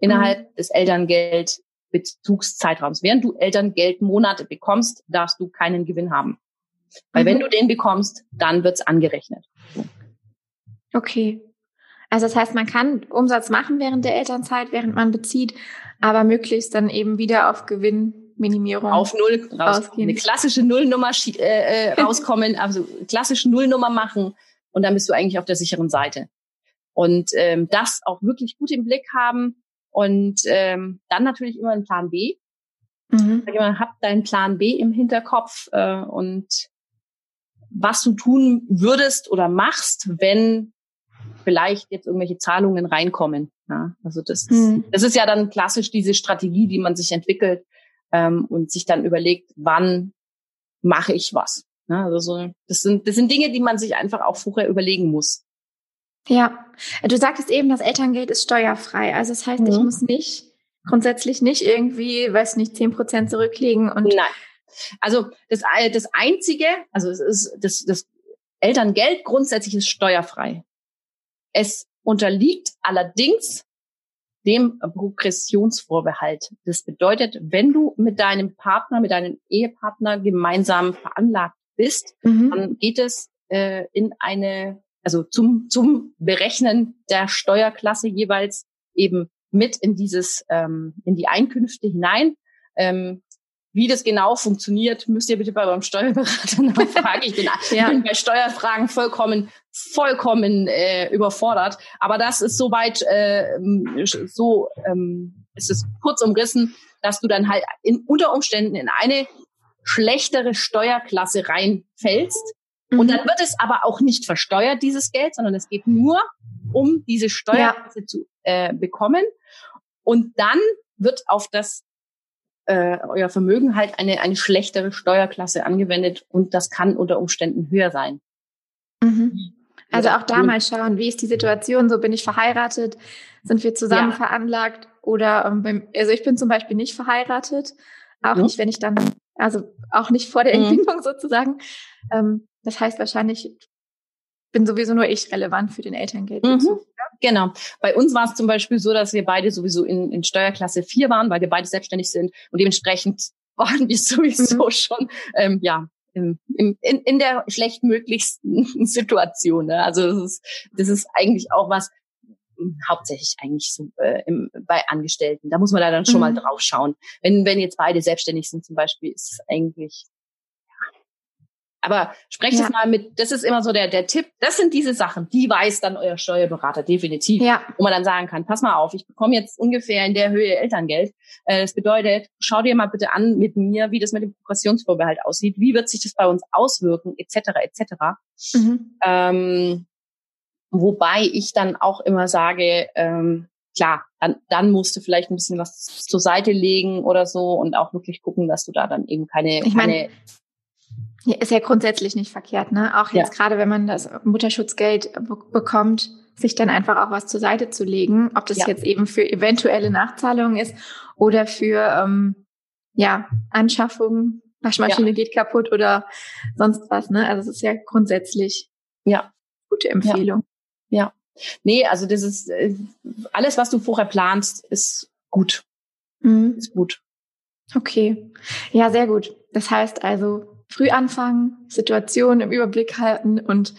innerhalb mhm. des Elterngeldbezugszeitraums. Während du Elterngeldmonate bekommst, darfst du keinen Gewinn haben. Weil mhm. wenn du den bekommst, dann wird's angerechnet. Okay. Also das heißt, man kann Umsatz machen während der Elternzeit, während man bezieht, aber möglichst dann eben wieder auf Gewinnminimierung auf Null rausgehen. Eine klassische Nullnummer äh, äh, [LAUGHS] rauskommen, also klassische Nullnummer machen und dann bist du eigentlich auf der sicheren Seite. Und ähm, das auch wirklich gut im Blick haben und ähm, dann natürlich immer einen Plan B. Mhm. Immer, hab deinen Plan B im Hinterkopf äh, und was du tun würdest oder machst, wenn vielleicht jetzt irgendwelche Zahlungen reinkommen. Ja, also das, mhm. das ist ja dann klassisch diese Strategie, die man sich entwickelt ähm, und sich dann überlegt, wann mache ich was. Ja, also so, das sind das sind Dinge, die man sich einfach auch vorher überlegen muss. Ja, du sagtest eben, das Elterngeld ist steuerfrei. Also das heißt, mhm. ich muss nicht grundsätzlich nicht irgendwie, weiß nicht, zehn Prozent zurücklegen und nein. Also das das einzige, also es ist das das Elterngeld grundsätzlich ist steuerfrei. Es unterliegt allerdings dem Progressionsvorbehalt. Das bedeutet, wenn du mit deinem Partner, mit deinem Ehepartner gemeinsam veranlagt bist, mhm. dann geht es äh, in eine, also zum, zum Berechnen der Steuerklasse jeweils eben mit in dieses, ähm, in die Einkünfte hinein. Ähm, wie das genau funktioniert, müsst ihr bitte bei eurem Steuerberater [LAUGHS] nachfragen. Ich bin, ja. bin bei Steuerfragen vollkommen, vollkommen äh, überfordert. Aber das ist soweit äh, so, ähm, ist es kurz umrissen, dass du dann halt in, unter Umständen in eine schlechtere Steuerklasse reinfällst. Mhm. Und dann wird es aber auch nicht versteuert, dieses Geld, sondern es geht nur um diese Steuerklasse ja. zu äh, bekommen. Und dann wird auf das äh, euer Vermögen halt eine, eine schlechtere Steuerklasse angewendet und das kann unter Umständen höher sein. Mhm. Also auch da mal schauen, wie ist die Situation? So bin ich verheiratet? Sind wir zusammen ja. veranlagt? Oder ähm, also ich bin zum Beispiel nicht verheiratet, auch mhm. nicht, wenn ich dann, also auch nicht vor der mhm. Entbindung mhm. [LAUGHS] sozusagen. Ähm, das heißt wahrscheinlich bin sowieso nur ich relevant für den Elterngeldbezug. Mhm. Genau. Bei uns war es zum Beispiel so, dass wir beide sowieso in, in Steuerklasse 4 waren, weil wir beide selbstständig sind und dementsprechend [LAUGHS] waren wir sowieso mhm. schon, ähm, ja, im, im, in, in der schlechtmöglichsten [LAUGHS] Situation. Ne? Also das ist, das ist eigentlich auch was, hm, hauptsächlich eigentlich so äh, im, bei Angestellten. Da muss man da dann schon mhm. mal drauf schauen. Wenn, wenn jetzt beide selbstständig sind zum Beispiel, ist es eigentlich aber sprecht ja. es mal mit, das ist immer so der, der Tipp. Das sind diese Sachen, die weiß dann euer Steuerberater definitiv. Ja. Wo man dann sagen kann, pass mal auf, ich bekomme jetzt ungefähr in der Höhe Elterngeld. Äh, das bedeutet, schau dir mal bitte an mit mir, wie das mit dem Progressionsvorbehalt aussieht. Wie wird sich das bei uns auswirken, etc., etc. Mhm. Ähm, wobei ich dann auch immer sage, ähm, klar, dann, dann musst du vielleicht ein bisschen was zur Seite legen oder so und auch wirklich gucken, dass du da dann eben keine, ich meine, keine ja, ist ja grundsätzlich nicht verkehrt, ne? Auch jetzt ja. gerade, wenn man das Mutterschutzgeld bekommt, sich dann einfach auch was zur Seite zu legen, ob das ja. jetzt eben für eventuelle Nachzahlungen ist oder für ähm, ja Anschaffung, Waschmaschine geht kaputt oder sonst was, ne? Also es ist ja grundsätzlich ja gute Empfehlung. Ja. ja. Nee, also das ist äh, alles, was du vorher planst, ist gut. Mhm. Ist gut. Okay. Ja, sehr gut. Das heißt also, früh anfangen, Situationen im Überblick halten und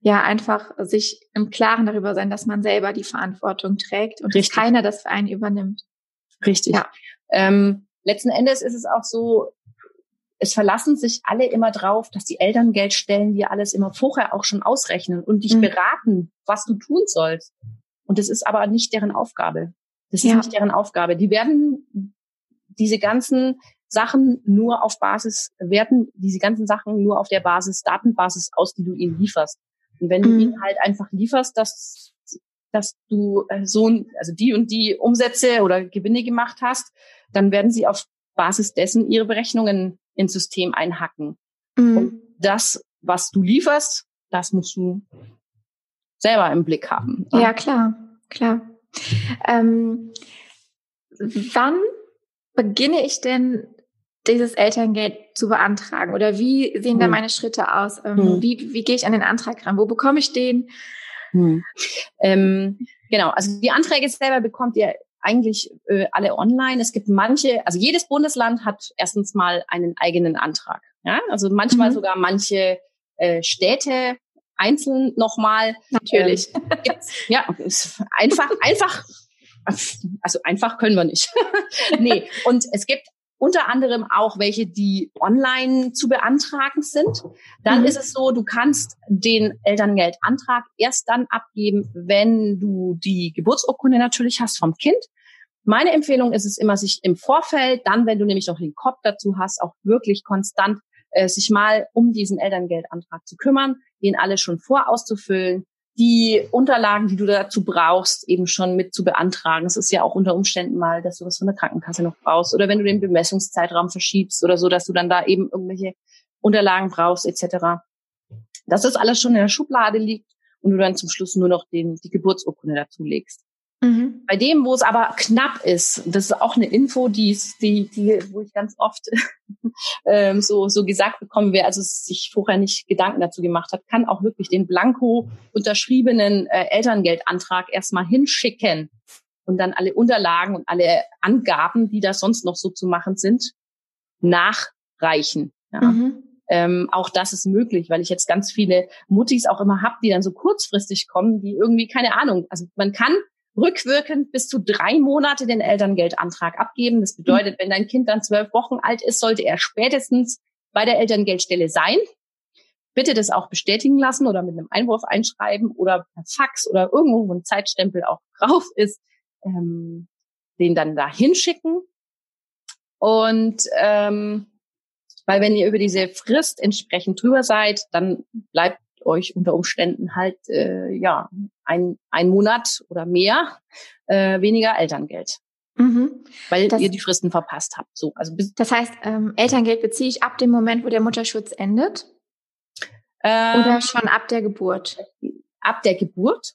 ja, einfach sich im Klaren darüber sein, dass man selber die Verantwortung trägt und dass keiner das für einen übernimmt. Richtig. Ja. Ähm, letzten Endes ist es auch so, es verlassen sich alle immer drauf, dass die Elterngeldstellen dir alles immer vorher auch schon ausrechnen und dich mhm. beraten, was du tun sollst. Und das ist aber nicht deren Aufgabe. Das ist ja. nicht deren Aufgabe. Die werden diese ganzen Sachen nur auf Basis, werten diese ganzen Sachen nur auf der Basis, Datenbasis aus, die du ihnen lieferst. Und wenn du mhm. ihnen halt einfach lieferst, dass, dass du äh, so, also die und die Umsätze oder Gewinne gemacht hast, dann werden sie auf Basis dessen ihre Berechnungen ins System einhacken. Mhm. Und das, was du lieferst, das musst du selber im Blick haben. Ja, klar, klar. Ähm, wann beginne ich denn dieses Elterngeld zu beantragen? Oder wie sehen hm. da meine Schritte aus? Ähm, hm. Wie, wie gehe ich an den Antrag ran? Wo bekomme ich den? Hm. Ähm, genau, also die Anträge selber bekommt ihr eigentlich äh, alle online. Es gibt manche, also jedes Bundesland hat erstens mal einen eigenen Antrag. Ja? Also manchmal mhm. sogar manche äh, Städte einzeln nochmal. Natürlich. Ähm, ja, einfach, einfach also einfach können wir nicht. [LAUGHS] nee, und es gibt unter anderem auch welche, die online zu beantragen sind. Dann mhm. ist es so, du kannst den Elterngeldantrag erst dann abgeben, wenn du die Geburtsurkunde natürlich hast vom Kind. Meine Empfehlung ist es immer, sich im Vorfeld, dann, wenn du nämlich noch den Kopf dazu hast, auch wirklich konstant äh, sich mal um diesen Elterngeldantrag zu kümmern, den alle schon vorauszufüllen, die Unterlagen, die du dazu brauchst, eben schon mit zu beantragen. Es ist ja auch unter Umständen mal, dass du was von der Krankenkasse noch brauchst oder wenn du den Bemessungszeitraum verschiebst oder so, dass du dann da eben irgendwelche Unterlagen brauchst etc. Dass das alles schon in der Schublade liegt und du dann zum Schluss nur noch den, die Geburtsurkunde dazu legst. Mhm. Bei dem, wo es aber knapp ist, das ist auch eine Info, die, die, die wo ich ganz oft [LAUGHS] ähm, so, so gesagt bekommen, wer also sich vorher nicht Gedanken dazu gemacht hat, kann auch wirklich den blanko unterschriebenen äh, Elterngeldantrag erstmal hinschicken und dann alle Unterlagen und alle Angaben, die da sonst noch so zu machen sind, nachreichen. Ja. Mhm. Ähm, auch das ist möglich, weil ich jetzt ganz viele Muttis auch immer hab, die dann so kurzfristig kommen, die irgendwie keine Ahnung. Also man kann rückwirkend bis zu drei Monate den Elterngeldantrag abgeben. Das bedeutet, wenn dein Kind dann zwölf Wochen alt ist, sollte er spätestens bei der Elterngeldstelle sein. Bitte das auch bestätigen lassen oder mit einem Einwurf einschreiben oder per Fax oder irgendwo, wo ein Zeitstempel auch drauf ist, ähm, den dann da hinschicken. Und ähm, weil wenn ihr über diese Frist entsprechend drüber seid, dann bleibt euch unter Umständen halt äh, ja ein, ein Monat oder mehr äh, weniger Elterngeld. Mhm. Weil das, ihr die Fristen verpasst habt. So, also das heißt, ähm, Elterngeld beziehe ich ab dem Moment, wo der Mutterschutz endet? Ähm, Oder schon ab der Geburt? Ab der Geburt.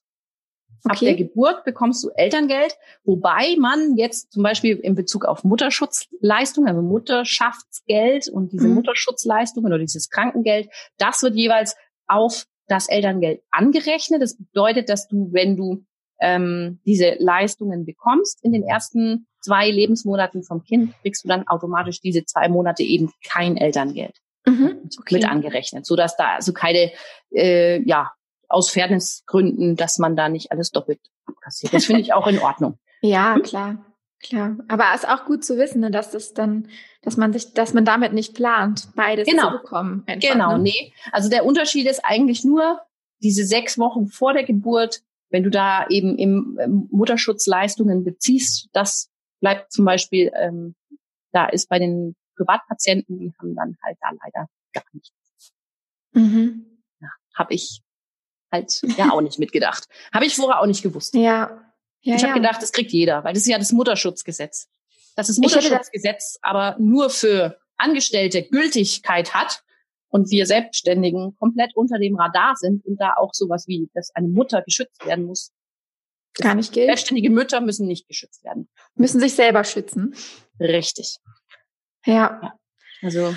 Okay. Ab der Geburt bekommst du Elterngeld, wobei man jetzt zum Beispiel in Bezug auf Mutterschutzleistung, also Mutterschaftsgeld und diese mhm. Mutterschutzleistungen oder dieses Krankengeld, das wird jeweils auf das Elterngeld angerechnet. Das bedeutet, dass du, wenn du ähm, diese Leistungen bekommst in den ersten zwei Lebensmonaten vom Kind, kriegst du dann automatisch diese zwei Monate eben kein Elterngeld. mhm, okay. mit angerechnet, so dass da also keine äh, ja aus Fairnessgründen, dass man da nicht alles doppelt abkassiert. Das finde ich auch in Ordnung. ja, klar. Klar, aber es ist auch gut zu wissen, ne, dass das dann, dass man sich, dass man damit nicht plant, beides genau. zu bekommen. Einfach, genau, ne? nee. Also der Unterschied ist eigentlich nur diese sechs Wochen vor der Geburt, wenn du da eben im Mutterschutzleistungen beziehst, das bleibt zum Beispiel, ähm, da ist bei den Privatpatienten, die haben dann halt da leider gar nichts. Mhm. Ja, habe ich halt ja auch nicht mitgedacht. Habe ich vorher auch nicht gewusst. Ja, ja, ich habe ja. gedacht, das kriegt jeder, weil das ist ja das Mutterschutzgesetz. Dass das Mutterschutzgesetz aber nur für Angestellte Gültigkeit hat und wir Selbstständigen komplett unter dem Radar sind und da auch sowas wie, dass eine Mutter geschützt werden muss. Gar nicht gilt. Selbstständige Mütter müssen nicht geschützt werden. Müssen sich selber schützen. Richtig. Ja. ja. Also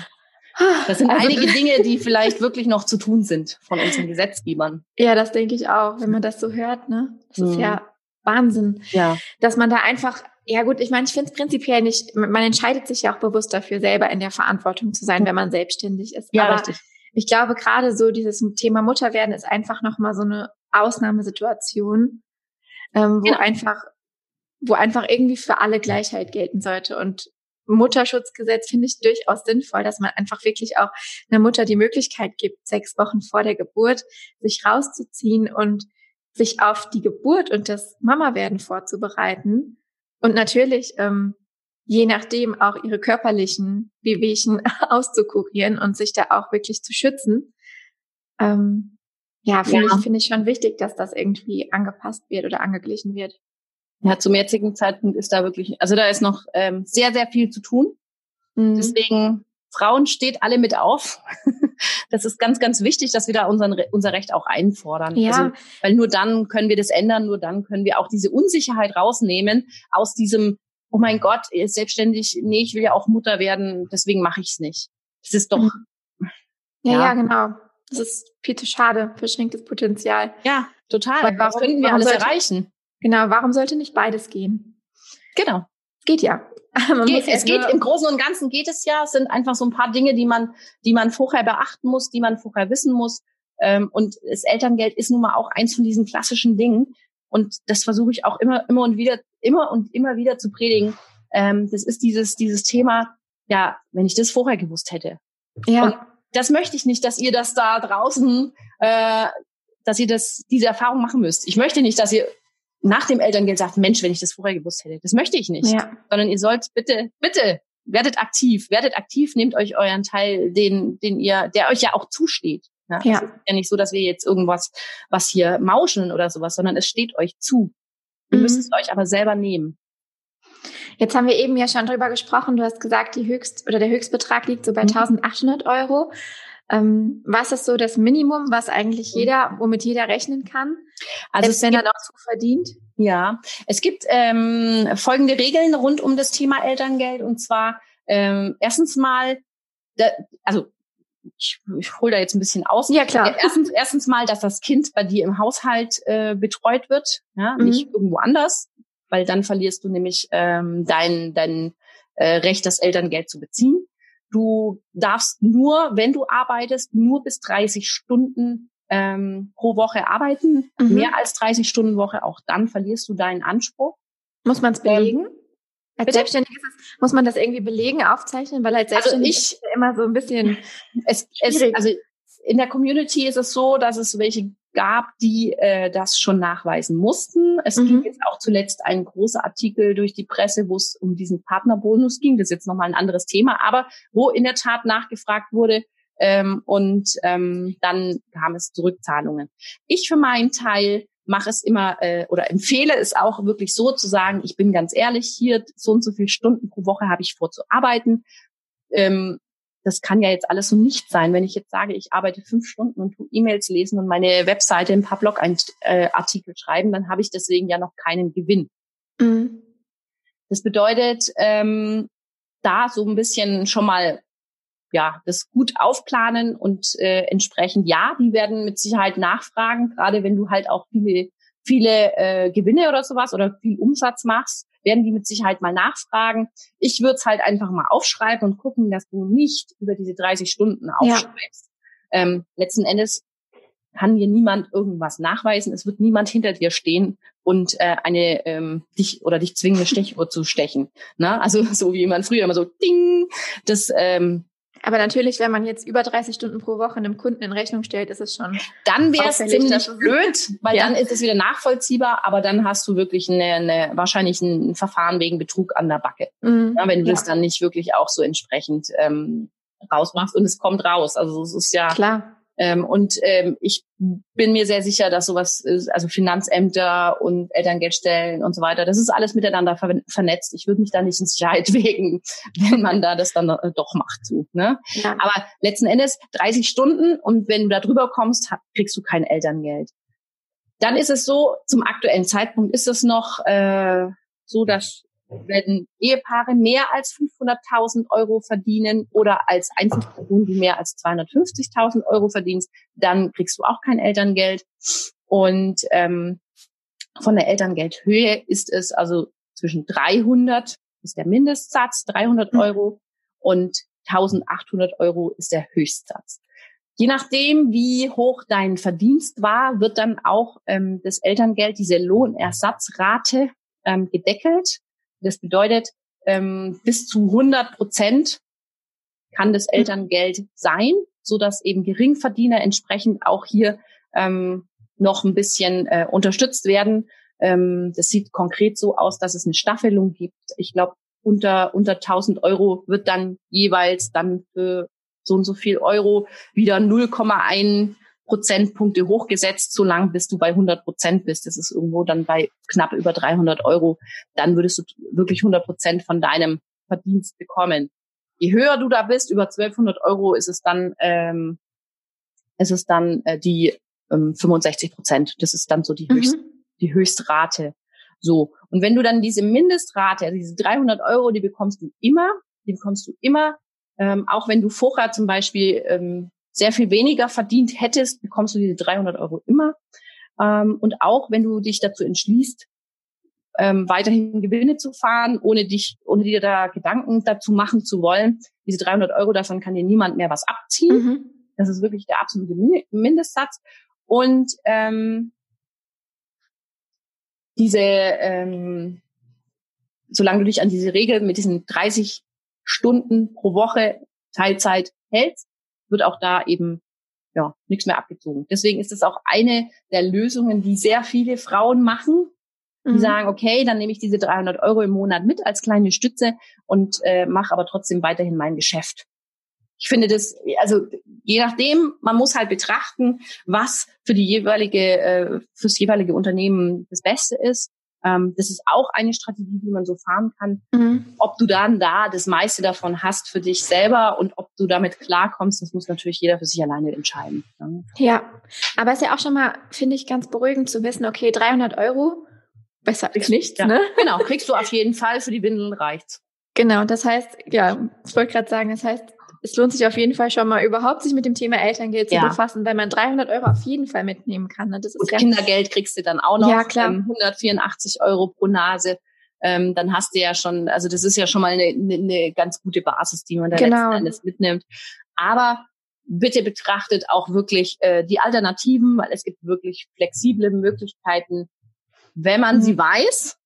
das sind also, einige Dinge, die vielleicht wirklich noch zu tun sind von unseren Gesetzgebern. Ja, das denke ich auch, wenn man das so hört. Ne? Das mhm. ist ja Wahnsinn. Ja. Dass man da einfach, ja gut, ich meine, ich finde es prinzipiell nicht, man entscheidet sich ja auch bewusst dafür, selber in der Verantwortung zu sein, wenn man selbstständig ist. Ja, Aber richtig. Ich glaube, gerade so dieses Thema Mutterwerden ist einfach nochmal so eine Ausnahmesituation, ähm, wo genau. einfach, wo einfach irgendwie für alle Gleichheit gelten sollte. Und Mutterschutzgesetz finde ich durchaus sinnvoll, dass man einfach wirklich auch einer Mutter die Möglichkeit gibt, sechs Wochen vor der Geburt sich rauszuziehen und sich auf die Geburt und das Mama-Werden vorzubereiten und natürlich ähm, je nachdem auch ihre körperlichen Wehwehchen [LAUGHS] auszukurieren und sich da auch wirklich zu schützen. Ähm, ja, finde ja. ich, finde ich schon wichtig, dass das irgendwie angepasst wird oder angeglichen wird. Ja, zum jetzigen Zeitpunkt ist da wirklich, also da ist noch ähm, sehr, sehr viel zu tun. Mhm. Deswegen Frauen steht alle mit auf. [LAUGHS] das ist ganz, ganz wichtig, dass wir da unseren, unser Recht auch einfordern. Ja. Also, weil nur dann können wir das ändern, nur dann können wir auch diese Unsicherheit rausnehmen aus diesem, oh mein Gott, selbstständig, nee, ich will ja auch Mutter werden, deswegen mache ich es nicht. Das ist doch. Mhm. Ja, ja, ja, genau. Das ist viel zu schade, verschenktes Potenzial. Ja, total. Weil warum, könnten wir alles sollte, erreichen? Genau, warum sollte nicht beides gehen? Genau. Geht ja. [LAUGHS] Geht, es geht im Großen und Ganzen geht es ja. Es sind einfach so ein paar Dinge, die man, die man vorher beachten muss, die man vorher wissen muss. Ähm, und das Elterngeld ist nun mal auch eins von diesen klassischen Dingen. Und das versuche ich auch immer, immer und wieder, immer und immer wieder zu predigen. Ähm, das ist dieses, dieses Thema, ja, wenn ich das vorher gewusst hätte. Ja. Und das möchte ich nicht, dass ihr das da draußen, äh, dass ihr das, diese Erfahrung machen müsst. Ich möchte nicht, dass ihr nach dem Elterngeld sagt, Mensch, wenn ich das vorher gewusst hätte. Das möchte ich nicht. Ja. Sondern ihr sollt bitte, bitte, werdet aktiv, werdet aktiv, nehmt euch euren Teil, den, den ihr, der euch ja auch zusteht. Ja. ja. Es ist ja nicht so, dass wir jetzt irgendwas, was hier mauschen oder sowas, sondern es steht euch zu. Ihr mhm. müsst es euch aber selber nehmen. Jetzt haben wir eben ja schon drüber gesprochen. Du hast gesagt, die Höchst oder der Höchstbetrag liegt so bei mhm. 1800 Euro. Ähm, was ist so das Minimum, was eigentlich mhm. jeder, womit jeder rechnen kann? Also Selbst wenn er noch zu verdient? Ja, es gibt ähm, folgende Regeln rund um das Thema Elterngeld und zwar ähm, erstens mal, da, also ich, ich hole da jetzt ein bisschen aus. Ja, klar. Erstens, erstens mal, dass das Kind bei dir im Haushalt äh, betreut wird, ja, mhm. nicht irgendwo anders, weil dann verlierst du nämlich ähm, dein, dein äh, Recht, das Elterngeld zu beziehen. Du darfst nur, wenn du arbeitest, nur bis 30 Stunden ähm, pro Woche arbeiten. Mhm. Mehr als 30 Stunden Woche, auch dann verlierst du deinen Anspruch. Muss man es belegen? Ähm, als Bitte? Selbstständiges muss man das irgendwie belegen, aufzeichnen, weil als also Selbstständig also ich, ist ja immer so ein bisschen [LAUGHS] es, es, also in der Community ist es so, dass es welche gab, die äh, das schon nachweisen mussten. Es mhm. ging jetzt auch zuletzt ein großer Artikel durch die Presse, wo es um diesen Partnerbonus ging. Das ist jetzt nochmal ein anderes Thema, aber wo in der Tat nachgefragt wurde, ähm, und ähm, dann kam es zu Rückzahlungen. Ich für meinen Teil mache es immer äh, oder empfehle es auch wirklich so zu sagen, ich bin ganz ehrlich, hier so und so viele Stunden pro Woche habe ich vor zu arbeiten. Ähm, das kann ja jetzt alles so nicht sein. Wenn ich jetzt sage, ich arbeite fünf Stunden und tu E-Mails lesen und meine Webseite ein paar Blog-Artikel schreiben, dann habe ich deswegen ja noch keinen Gewinn. Mhm. Das bedeutet, ähm, da so ein bisschen schon mal ja das gut aufplanen und äh, entsprechend ja, die werden mit Sicherheit nachfragen, gerade wenn du halt auch viele viele äh, Gewinne oder sowas oder viel Umsatz machst, werden die mit Sicherheit mal nachfragen. Ich würde es halt einfach mal aufschreiben und gucken, dass du nicht über diese 30 Stunden aufschreibst. Ja. Ähm, letzten Endes kann dir niemand irgendwas nachweisen. Es wird niemand hinter dir stehen und äh, eine ähm, dich oder dich zwingende Stechuhr zu stechen. Na, also [LAUGHS] so wie man früher immer so Ding. Das ähm, aber natürlich, wenn man jetzt über 30 Stunden pro Woche einem Kunden in Rechnung stellt, ist es schon. Dann wäre es ziemlich blöd, [LAUGHS] weil ja. dann ist es wieder nachvollziehbar, aber dann hast du wirklich eine, eine wahrscheinlich ein Verfahren wegen Betrug an der Backe. Mhm. Ja, wenn du ja. das dann nicht wirklich auch so entsprechend ähm, rausmachst und es kommt raus. Also es ist ja klar. Ähm, und ähm, ich bin mir sehr sicher, dass sowas, ist, also Finanzämter und Elterngeldstellen und so weiter, das ist alles miteinander ver vernetzt. Ich würde mich da nicht in Sicherheit [LAUGHS] wägen, wenn man da das dann äh, doch macht. So, ne? Ja. Aber letzten Endes 30 Stunden und wenn du da drüber kommst, kriegst du kein Elterngeld. Dann ist es so, zum aktuellen Zeitpunkt ist es noch äh, so, dass wenn Ehepaare mehr als 500.000 Euro verdienen oder als Einzelperson du mehr als 250.000 Euro verdienst, dann kriegst du auch kein Elterngeld. Und ähm, von der Elterngeldhöhe ist es also zwischen 300 ist der Mindestsatz, 300 mhm. Euro und 1800 Euro ist der Höchstsatz. Je nachdem, wie hoch dein Verdienst war, wird dann auch ähm, das Elterngeld, diese Lohnersatzrate ähm, gedeckelt. Das bedeutet, ähm, bis zu 100 Prozent kann das Elterngeld sein, so dass eben Geringverdiener entsprechend auch hier ähm, noch ein bisschen äh, unterstützt werden. Ähm, das sieht konkret so aus, dass es eine Staffelung gibt. Ich glaube, unter, unter 1000 Euro wird dann jeweils dann für so und so viel Euro wieder 0,1 Prozentpunkte hochgesetzt, so lang bis du bei 100 Prozent bist. Das ist irgendwo dann bei knapp über 300 Euro. Dann würdest du wirklich 100 Prozent von deinem Verdienst bekommen. Je höher du da bist, über 1200 Euro, ist es dann, ähm, ist es dann äh, die ähm, 65 Prozent. Das ist dann so die, mhm. höchst, die Höchstrate. So. Und wenn du dann diese Mindestrate, also diese 300 Euro, die bekommst du immer, die bekommst du immer, ähm, auch wenn du vorher zum Beispiel ähm, sehr viel weniger verdient hättest, bekommst du diese 300 Euro immer. Ähm, und auch wenn du dich dazu entschließt, ähm, weiterhin Gewinne zu fahren, ohne dich, ohne dir da Gedanken dazu machen zu wollen, diese 300 Euro, davon kann dir niemand mehr was abziehen. Mhm. Das ist wirklich der absolute Mindestsatz. Und ähm, diese, ähm, solange du dich an diese Regel mit diesen 30 Stunden pro Woche Teilzeit hältst, wird auch da eben ja nichts mehr abgezogen. Deswegen ist es auch eine der Lösungen, die sehr viele Frauen machen. Die mhm. sagen, okay, dann nehme ich diese 300 Euro im Monat mit als kleine Stütze und äh, mache aber trotzdem weiterhin mein Geschäft. Ich finde das, also je nachdem, man muss halt betrachten, was für die jeweilige, äh, fürs jeweilige Unternehmen das Beste ist. Ähm, das ist auch eine Strategie, die man so fahren kann. Mhm. Ob du dann da das meiste davon hast für dich selber und ob du damit klarkommst, das muss natürlich jeder für sich alleine entscheiden. Ne? Ja, aber es ist ja auch schon mal, finde ich, ganz beruhigend zu wissen, okay, 300 Euro, besser als nichts, ja. ne? [LAUGHS] Genau, kriegst du auf [LAUGHS] jeden Fall, für die Windeln reicht's. Genau, das heißt, ja, ich wollte gerade sagen, das heißt, es lohnt sich auf jeden Fall schon mal überhaupt sich mit dem Thema Elterngeld zu ja. befassen, weil man 300 Euro auf jeden Fall mitnehmen kann. Ne? Das ist Und ja Kindergeld kriegst du dann auch noch. Ja, klar. 184 ähm, Euro pro Nase. Ähm, dann hast du ja schon, also das ist ja schon mal eine, eine, eine ganz gute Basis, die man da genau. letzten Endes mitnimmt. Aber bitte betrachtet auch wirklich äh, die Alternativen, weil es gibt wirklich flexible Möglichkeiten, wenn man mhm. sie weiß,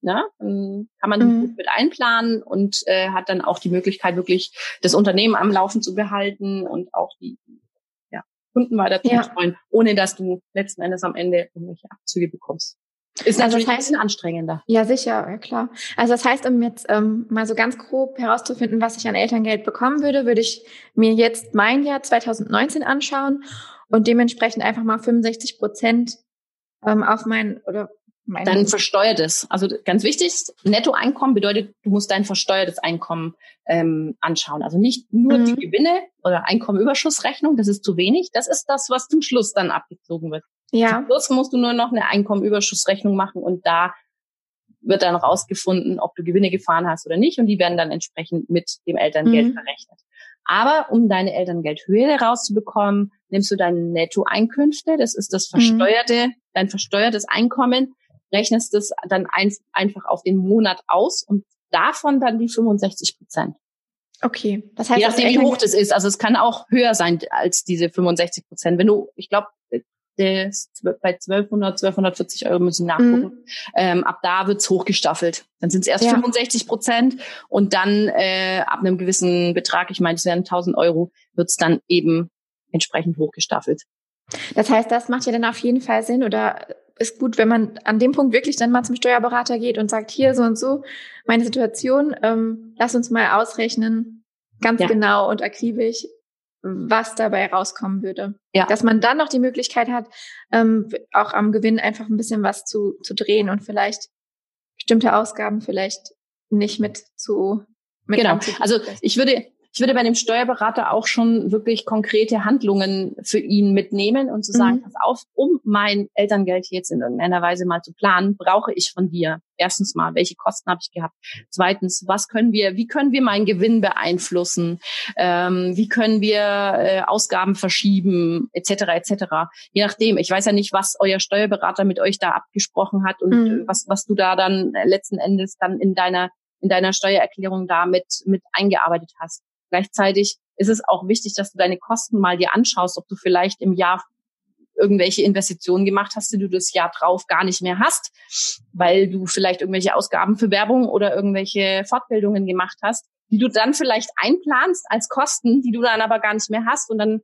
Ne? Dann kann man mhm. gut mit einplanen und äh, hat dann auch die Möglichkeit, wirklich das Unternehmen am Laufen zu behalten und auch die ja, Kunden weiter zu betreuen, ja. ohne dass du letzten Endes am Ende irgendwelche Abzüge bekommst. Ist also natürlich das heißt, ein bisschen anstrengender. Ja, sicher, ja klar. Also das heißt, um jetzt ähm, mal so ganz grob herauszufinden, was ich an Elterngeld bekommen würde, würde ich mir jetzt mein Jahr 2019 anschauen und dementsprechend einfach mal 65 Prozent ähm, auf mein oder dann versteuertes. Also ganz wichtig, Nettoeinkommen bedeutet, du musst dein versteuertes Einkommen ähm, anschauen. Also nicht nur mhm. die Gewinne oder Einkommenüberschussrechnung, das ist zu wenig. Das ist das, was zum Schluss dann abgezogen wird. Ja. Zum Schluss musst du nur noch eine Einkommenüberschussrechnung machen und da wird dann rausgefunden, ob du Gewinne gefahren hast oder nicht und die werden dann entsprechend mit dem Elterngeld mhm. verrechnet. Aber um deine Elterngeldhöhe rauszubekommen, nimmst du deine Nettoeinkünfte, das ist das mhm. versteuerte, mhm. dein versteuertes Einkommen rechnest es dann ein, einfach auf den Monat aus und davon dann die 65 Prozent. Okay, das heißt, je nachdem, wie hoch das ist. Also es kann auch höher sein als diese 65 Prozent. Wenn du, ich glaube, bei 1200, 1240 Euro müssen nachgucken. Mhm. Ähm, ab da wird's hochgestaffelt. Dann sind es erst ja. 65 Prozent und dann äh, ab einem gewissen Betrag, ich meine, es wären 1000 Euro, wird's dann eben entsprechend hochgestaffelt. Das heißt, das macht ja dann auf jeden Fall Sinn oder ist gut, wenn man an dem Punkt wirklich dann mal zum Steuerberater geht und sagt, hier so und so meine Situation, ähm, lass uns mal ausrechnen, ganz ja. genau und akribisch, was dabei rauskommen würde. Ja. Dass man dann noch die Möglichkeit hat, ähm, auch am Gewinn einfach ein bisschen was zu, zu drehen und vielleicht bestimmte Ausgaben vielleicht nicht mit zu mit Genau. Also ich würde ich würde bei dem Steuerberater auch schon wirklich konkrete Handlungen für ihn mitnehmen und zu sagen, mhm. pass auf, um mein Elterngeld jetzt in irgendeiner Weise mal zu planen, brauche ich von dir erstens mal, welche Kosten habe ich gehabt? Zweitens, was können wir, wie können wir meinen Gewinn beeinflussen? Ähm, wie können wir äh, Ausgaben verschieben, etc. etc. Je nachdem. Ich weiß ja nicht, was euer Steuerberater mit euch da abgesprochen hat und mhm. was, was du da dann letzten Endes dann in deiner in deiner Steuererklärung da mit, mit eingearbeitet hast. Gleichzeitig ist es auch wichtig, dass du deine Kosten mal dir anschaust, ob du vielleicht im Jahr irgendwelche Investitionen gemacht hast, die du das Jahr drauf gar nicht mehr hast, weil du vielleicht irgendwelche Ausgaben für Werbung oder irgendwelche Fortbildungen gemacht hast, die du dann vielleicht einplanst als Kosten, die du dann aber gar nicht mehr hast und dann,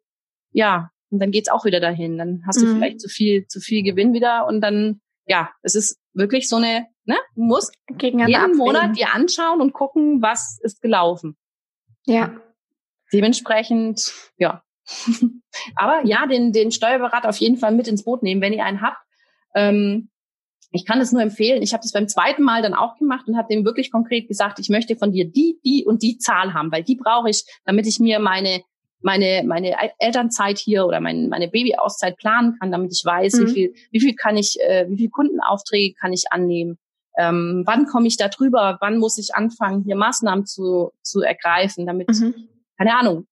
ja, und dann geht's auch wieder dahin. Dann hast du mhm. vielleicht zu viel, zu viel Gewinn wieder und dann, ja, es ist wirklich so eine, ne, du musst jeden abwägen. Monat dir anschauen und gucken, was ist gelaufen. Ja. Dementsprechend, ja. [LAUGHS] Aber ja, den, den Steuerberater auf jeden Fall mit ins Boot nehmen, wenn ihr einen habt. Ähm, ich kann es nur empfehlen. Ich habe das beim zweiten Mal dann auch gemacht und habe dem wirklich konkret gesagt, ich möchte von dir die, die und die Zahl haben, weil die brauche ich, damit ich mir meine meine meine Elternzeit hier oder mein, meine Babyauszeit planen kann, damit ich weiß, mhm. wie viel wie viel kann ich, äh, wie viel Kundenaufträge kann ich annehmen, ähm, wann komme ich da drüber, wann muss ich anfangen, hier Maßnahmen zu, zu ergreifen, damit, mhm. keine Ahnung,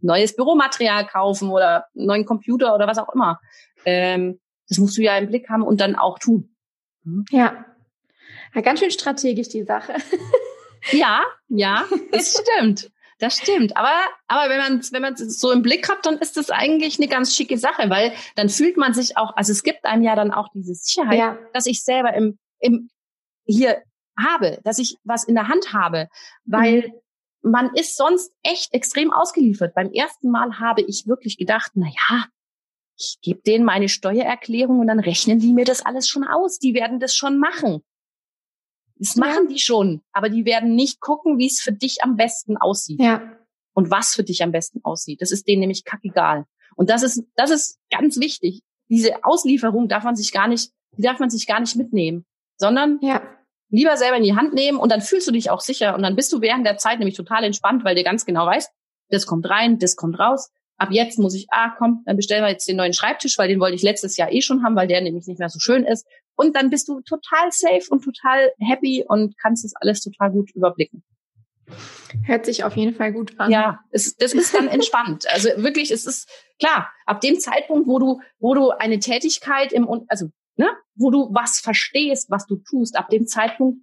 neues Büromaterial kaufen oder neuen Computer oder was auch immer. Ähm, das musst du ja im Blick haben und dann auch tun. Mhm. Ja. ja ganz schön strategisch die Sache. ja, ja, [LAUGHS] das stimmt. Das stimmt. Aber, aber wenn man wenn man so im Blick hat, dann ist das eigentlich eine ganz schicke Sache, weil dann fühlt man sich auch, also es gibt einem ja dann auch diese Sicherheit, ja. dass ich selber im, im, hier habe, dass ich was in der Hand habe, weil mhm. man ist sonst echt extrem ausgeliefert. Beim ersten Mal habe ich wirklich gedacht, na ja, ich gebe denen meine Steuererklärung und dann rechnen die mir das alles schon aus. Die werden das schon machen. Das machen ja. die schon, aber die werden nicht gucken, wie es für dich am besten aussieht. Ja. Und was für dich am besten aussieht. Das ist denen nämlich kackegal. Und das ist, das ist ganz wichtig. Diese Auslieferung darf man sich gar nicht, die darf man sich gar nicht mitnehmen sondern ja. lieber selber in die Hand nehmen und dann fühlst du dich auch sicher und dann bist du während der Zeit nämlich total entspannt, weil du ganz genau weißt, das kommt rein, das kommt raus. Ab jetzt muss ich, ah, komm, dann bestellen wir jetzt den neuen Schreibtisch, weil den wollte ich letztes Jahr eh schon haben, weil der nämlich nicht mehr so schön ist. Und dann bist du total safe und total happy und kannst das alles total gut überblicken. Hört sich auf jeden Fall gut an. Ja, es, das ist dann entspannt. Also wirklich, es ist klar, ab dem Zeitpunkt, wo du, wo du eine Tätigkeit im, also ne, wo du was verstehst, was du tust, ab dem Zeitpunkt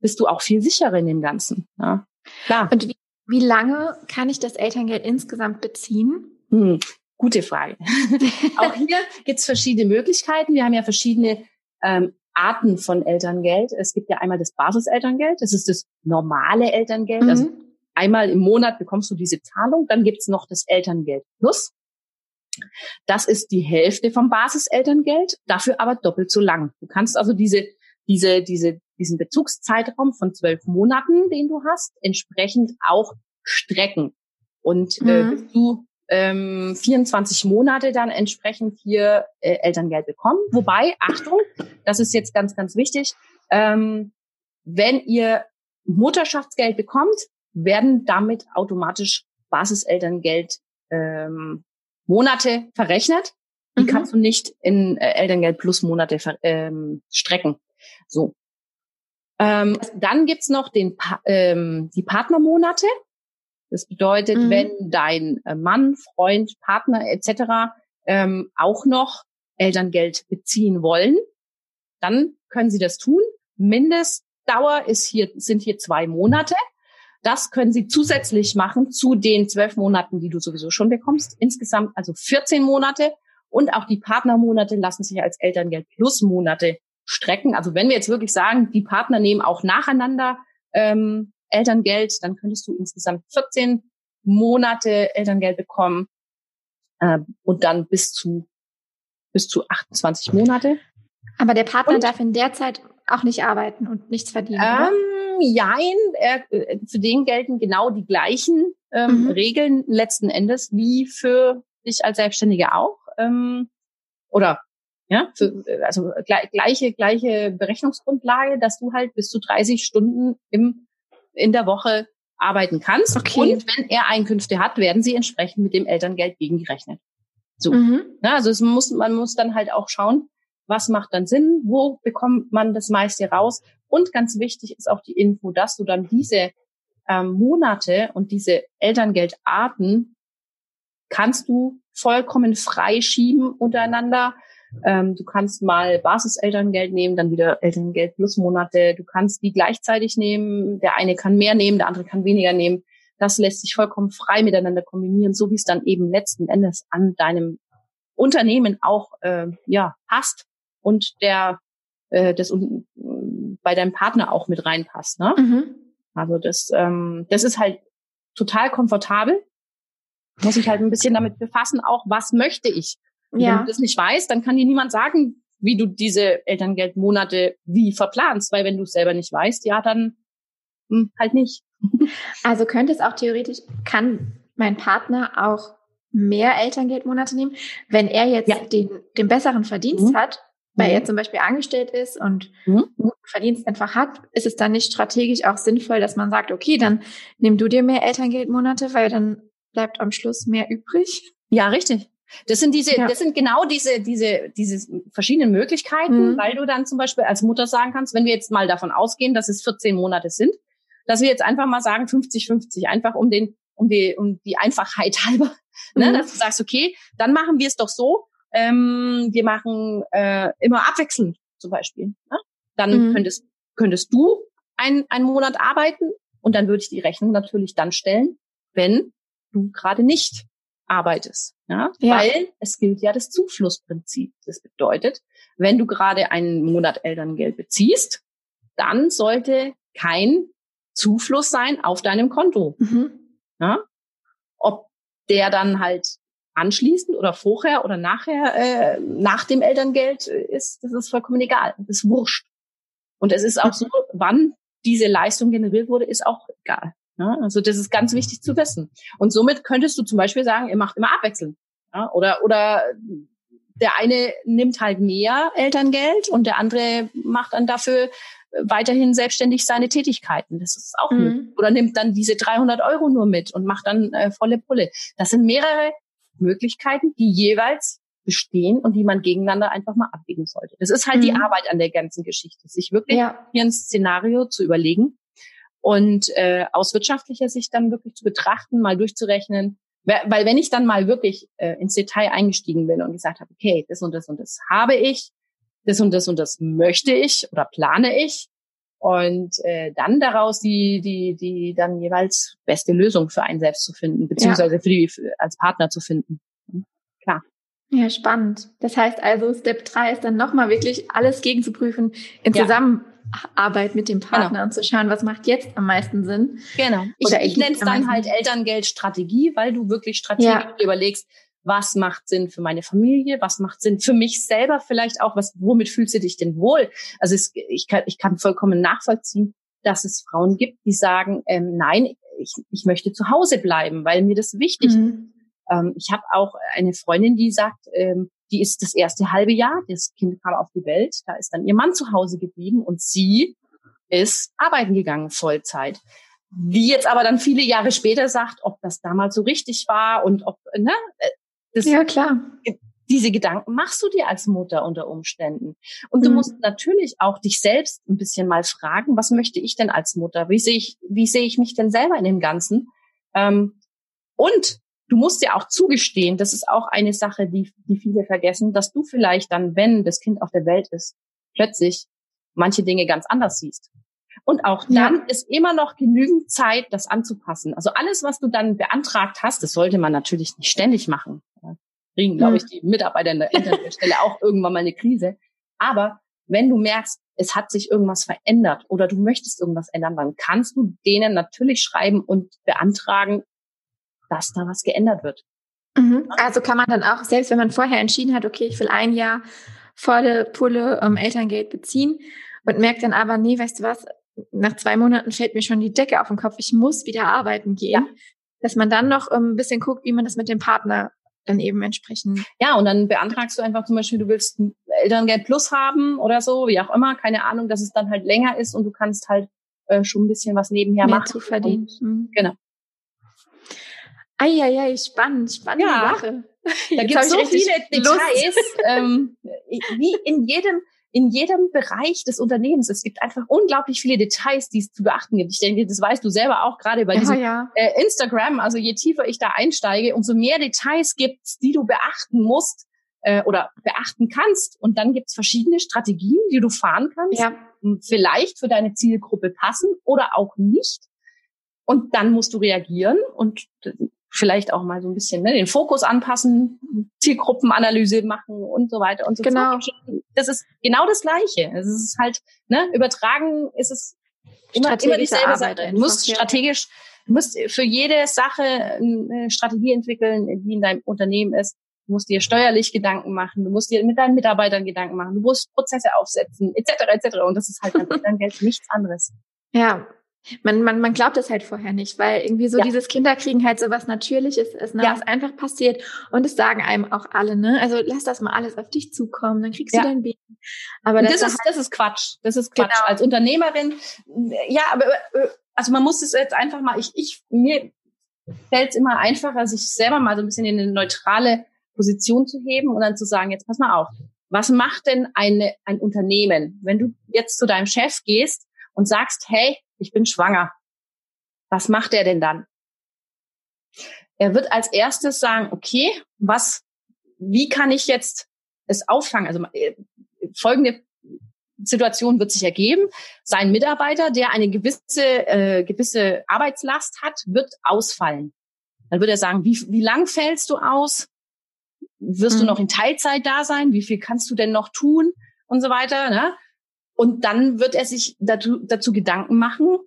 bist du auch viel sicherer in dem Ganzen. Ja. Klar. Und wie, wie lange kann ich das Elterngeld insgesamt beziehen? Hm, gute Frage. [LAUGHS] auch hier gibt's verschiedene Möglichkeiten. Wir haben ja verschiedene ähm, Arten von Elterngeld. Es gibt ja einmal das Basiselterngeld, das ist das normale Elterngeld. Also mhm. Also einmal im Monat bekommst du diese Zahlung. Dann gibt's noch das Elterngeld Plus. Das ist die Hälfte vom Basiselterngeld, dafür aber doppelt so lang. Du kannst also diese, diese, diese, diesen Bezugszeitraum von zwölf Monaten, den du hast, entsprechend auch strecken. Und äh, mhm. äh, bis du ähm, 24 Monate dann entsprechend hier äh, Elterngeld bekommen. Wobei, Achtung, das ist jetzt ganz, ganz wichtig, ähm, wenn ihr Mutterschaftsgeld bekommt, werden damit automatisch Basiselterngeld ähm, Monate verrechnet. Die mhm. kannst du nicht in äh, Elterngeld plus Monate ähm, strecken. So. Ähm, dann gibt's noch den pa ähm, die Partnermonate. Das bedeutet, mhm. wenn dein äh, Mann, Freund, Partner etc. Ähm, auch noch Elterngeld beziehen wollen, dann können Sie das tun. Mindestdauer ist hier, sind hier zwei Monate. Das können Sie zusätzlich machen zu den zwölf Monaten, die du sowieso schon bekommst. Insgesamt also 14 Monate. Und auch die Partnermonate lassen sich als Elterngeld plus Monate strecken. Also wenn wir jetzt wirklich sagen, die Partner nehmen auch nacheinander ähm, Elterngeld, dann könntest du insgesamt 14 Monate Elterngeld bekommen äh, und dann bis zu bis zu 28 Monate. Aber der Partner und, darf in der Zeit auch nicht arbeiten und nichts verdienen. Ähm, jein, äh, für den gelten genau die gleichen ähm, mhm. Regeln letzten Endes wie für dich als Selbstständige auch. Ähm, oder ja, für, also gleiche, gleiche Berechnungsgrundlage, dass du halt bis zu 30 Stunden im, in der Woche arbeiten kannst. Okay. Und wenn er Einkünfte hat, werden sie entsprechend mit dem Elterngeld gegengerechnet. So. Mhm. Ja, also es muss, man muss dann halt auch schauen, was macht dann Sinn, wo bekommt man das meiste raus. Und ganz wichtig ist auch die Info, dass du dann diese ähm, Monate und diese Elterngeldarten kannst du vollkommen frei schieben untereinander. Ähm, du kannst mal Basiselterngeld nehmen, dann wieder Elterngeld plus Monate. Du kannst die gleichzeitig nehmen. Der eine kann mehr nehmen, der andere kann weniger nehmen. Das lässt sich vollkommen frei miteinander kombinieren, so wie es dann eben letzten Endes an deinem Unternehmen auch äh, ja passt und der äh, das bei deinem Partner auch mit reinpasst. Ne? Mhm. Also das ähm, das ist halt total komfortabel. Muss ich halt ein bisschen damit befassen, auch was möchte ich. Und ja. Wenn du das nicht weißt, dann kann dir niemand sagen, wie du diese Elterngeldmonate wie verplanst, weil wenn du es selber nicht weißt, ja, dann hm, halt nicht. [LAUGHS] Also könnte es auch theoretisch, kann mein Partner auch mehr Elterngeldmonate nehmen, wenn er jetzt ja. den, den besseren Verdienst mhm. hat, weil mhm. er zum Beispiel angestellt ist und mhm. guten Verdienst einfach hat, ist es dann nicht strategisch auch sinnvoll, dass man sagt, okay, dann nimm du dir mehr Elterngeldmonate, weil dann bleibt am Schluss mehr übrig? Ja, richtig. Das sind diese, ja. das sind genau diese, diese, diese verschiedenen Möglichkeiten, mhm. weil du dann zum Beispiel als Mutter sagen kannst, wenn wir jetzt mal davon ausgehen, dass es 14 Monate sind, dass wir jetzt einfach mal sagen 50-50, einfach um den, um die, um die Einfachheit [LAUGHS] halber, ne, mhm. ne, dass du sagst, okay, dann machen wir es doch so, ähm, wir machen äh, immer abwechselnd zum Beispiel. Ne? Dann mhm. könntest, könntest du ein, einen Monat arbeiten und dann würde ich die Rechnung natürlich dann stellen, wenn du gerade nicht arbeitest. Ja? ja? Weil es gilt ja das Zuflussprinzip. Das bedeutet, wenn du gerade einen Monat Elterngeld beziehst, dann sollte kein Zufluss sein auf deinem Konto. Mhm. Ja? Ob der dann halt anschließend oder vorher oder nachher, äh, nach dem Elterngeld ist, das ist vollkommen egal. Das ist wurscht. Und es ist auch so, wann diese Leistung generiert wurde, ist auch egal. Ja, also das ist ganz wichtig zu wissen. Und somit könntest du zum Beispiel sagen, ihr macht immer abwechselnd. Ja, oder, oder der eine nimmt halt mehr Elterngeld und der andere macht dann dafür weiterhin selbstständig seine Tätigkeiten. Das ist auch mhm. Oder nimmt dann diese 300 Euro nur mit und macht dann äh, volle Pulle. Das sind mehrere Möglichkeiten, die jeweils bestehen und die man gegeneinander einfach mal abwägen sollte. Das ist halt mhm. die Arbeit an der ganzen Geschichte, sich wirklich ja. hier ein Szenario zu überlegen und äh, aus wirtschaftlicher Sicht dann wirklich zu betrachten, mal durchzurechnen. Weil wenn ich dann mal wirklich äh, ins Detail eingestiegen bin und gesagt habe, okay, das und das und das habe ich, das und das und das möchte ich oder plane ich und äh, dann daraus die die die dann jeweils beste Lösung für einen selbst zu finden beziehungsweise ja. für die für, als Partner zu finden hm, klar ja spannend das heißt also Step 3 ist dann nochmal wirklich alles gegenzuprüfen in ja. Zusammen Arbeit mit dem Partner genau. und zu schauen, was macht jetzt am meisten Sinn. Genau. Ich, ich nenne es dann halt Elterngeldstrategie, weil du wirklich strategisch ja. überlegst, was macht Sinn für meine Familie, was macht Sinn für mich selber vielleicht auch, was, womit fühlst du dich denn wohl? Also es, ich, kann, ich kann vollkommen nachvollziehen, dass es Frauen gibt, die sagen, ähm, nein, ich, ich möchte zu Hause bleiben, weil mir das wichtig mhm. ist. Ähm, ich habe auch eine Freundin, die sagt, ähm, die ist das erste halbe Jahr, das Kind kam auf die Welt, da ist dann ihr Mann zu Hause geblieben und sie ist arbeiten gegangen, Vollzeit. Wie jetzt aber dann viele Jahre später sagt, ob das damals so richtig war und ob, ne, äh, das, ja, klar. Diese Gedanken machst du dir als Mutter unter Umständen. Und du mhm. musst natürlich auch dich selbst ein bisschen mal fragen, was möchte ich denn als Mutter? Wie sehe ich, wie sehe ich mich denn selber in dem Ganzen? Ähm, und du musst dir auch zugestehen, das ist auch eine Sache, die, die viele vergessen, dass du vielleicht dann, wenn das Kind auf der Welt ist, plötzlich manche Dinge ganz anders siehst. Und auch dann ja. ist immer noch genügend Zeit, das anzupassen. Also alles, was du dann beantragt hast, das sollte man natürlich nicht ständig machen. Kriegen, glaube ich, die Mitarbeiter in der Internetstelle auch irgendwann mal eine Krise. Aber wenn du merkst, es hat sich irgendwas verändert oder du möchtest irgendwas ändern, dann kannst du denen natürlich schreiben und beantragen, dass da was geändert wird. Mhm. Also kann man dann auch, selbst wenn man vorher entschieden hat, okay, ich will ein Jahr volle Pulle ähm, Elterngeld beziehen und merkt dann aber, nee, weißt du was, nach zwei Monaten fällt mir schon die Decke auf den Kopf, ich muss wieder arbeiten gehen. Ja. Dass man dann noch ähm, ein bisschen guckt, wie man das mit dem Partner dann eben entsprechend. Ja, und dann beantragst du einfach zum Beispiel, du willst Elterngeld Plus haben oder so, wie auch immer, keine Ahnung, dass es dann halt länger ist und du kannst halt äh, schon ein bisschen was nebenher Mehr machen. zu verdienen. Und, mhm. Genau. Eieiei, spannend, spannende ja. Sache. Da gibt es so viele Details, ähm, wie in jedem, in jedem Bereich des Unternehmens. Es gibt einfach unglaublich viele Details, die es zu beachten gibt. Ich denke, das weißt du selber auch gerade bei ja, diesem ja. Äh, Instagram. Also je tiefer ich da einsteige, umso mehr Details gibt's, die du beachten musst äh, oder beachten kannst. Und dann gibt's verschiedene Strategien, die du fahren kannst. Ja. Vielleicht für deine Zielgruppe passen oder auch nicht. Und dann musst du reagieren und vielleicht auch mal so ein bisschen ne, den Fokus anpassen, Zielgruppenanalyse machen und so weiter und so genau. fort. Das ist genau das Gleiche. Es ist halt, ne, übertragen ist es immer, immer dieselbe Sache. Du musst strategisch, du musst für jede Sache eine Strategie entwickeln, die in deinem Unternehmen ist. Du musst dir steuerlich Gedanken machen, du musst dir mit deinen Mitarbeitern Gedanken machen, du musst Prozesse aufsetzen, etc. etc. Und das ist halt dann Geld nichts anderes. Ja, man, man, man glaubt es halt vorher nicht, weil irgendwie so ja. dieses Kinderkriegen halt so was Natürliches ist, ne, ja. was einfach passiert. Und es sagen einem auch alle, ne? Also lass das mal alles auf dich zukommen, dann kriegst ja. du dein Baby. Aber das, das ist, halt das ist Quatsch. Das ist Quatsch. Genau. Als Unternehmerin, ja, aber also man muss es jetzt einfach mal, ich, ich, mir fällt es immer einfacher, sich selber mal so ein bisschen in eine neutrale Position zu heben und dann zu sagen, jetzt pass mal auf, was macht denn eine, ein Unternehmen, wenn du jetzt zu deinem Chef gehst und sagst, hey, ich bin schwanger. Was macht er denn dann? Er wird als erstes sagen, okay, was, wie kann ich jetzt es auffangen? Also äh, folgende Situation wird sich ergeben. Sein Mitarbeiter, der eine gewisse, äh, gewisse Arbeitslast hat, wird ausfallen. Dann wird er sagen, wie, wie lang fällst du aus? Wirst mhm. du noch in Teilzeit da sein? Wie viel kannst du denn noch tun? Und so weiter. Ne? Und dann wird er sich dazu, dazu Gedanken machen,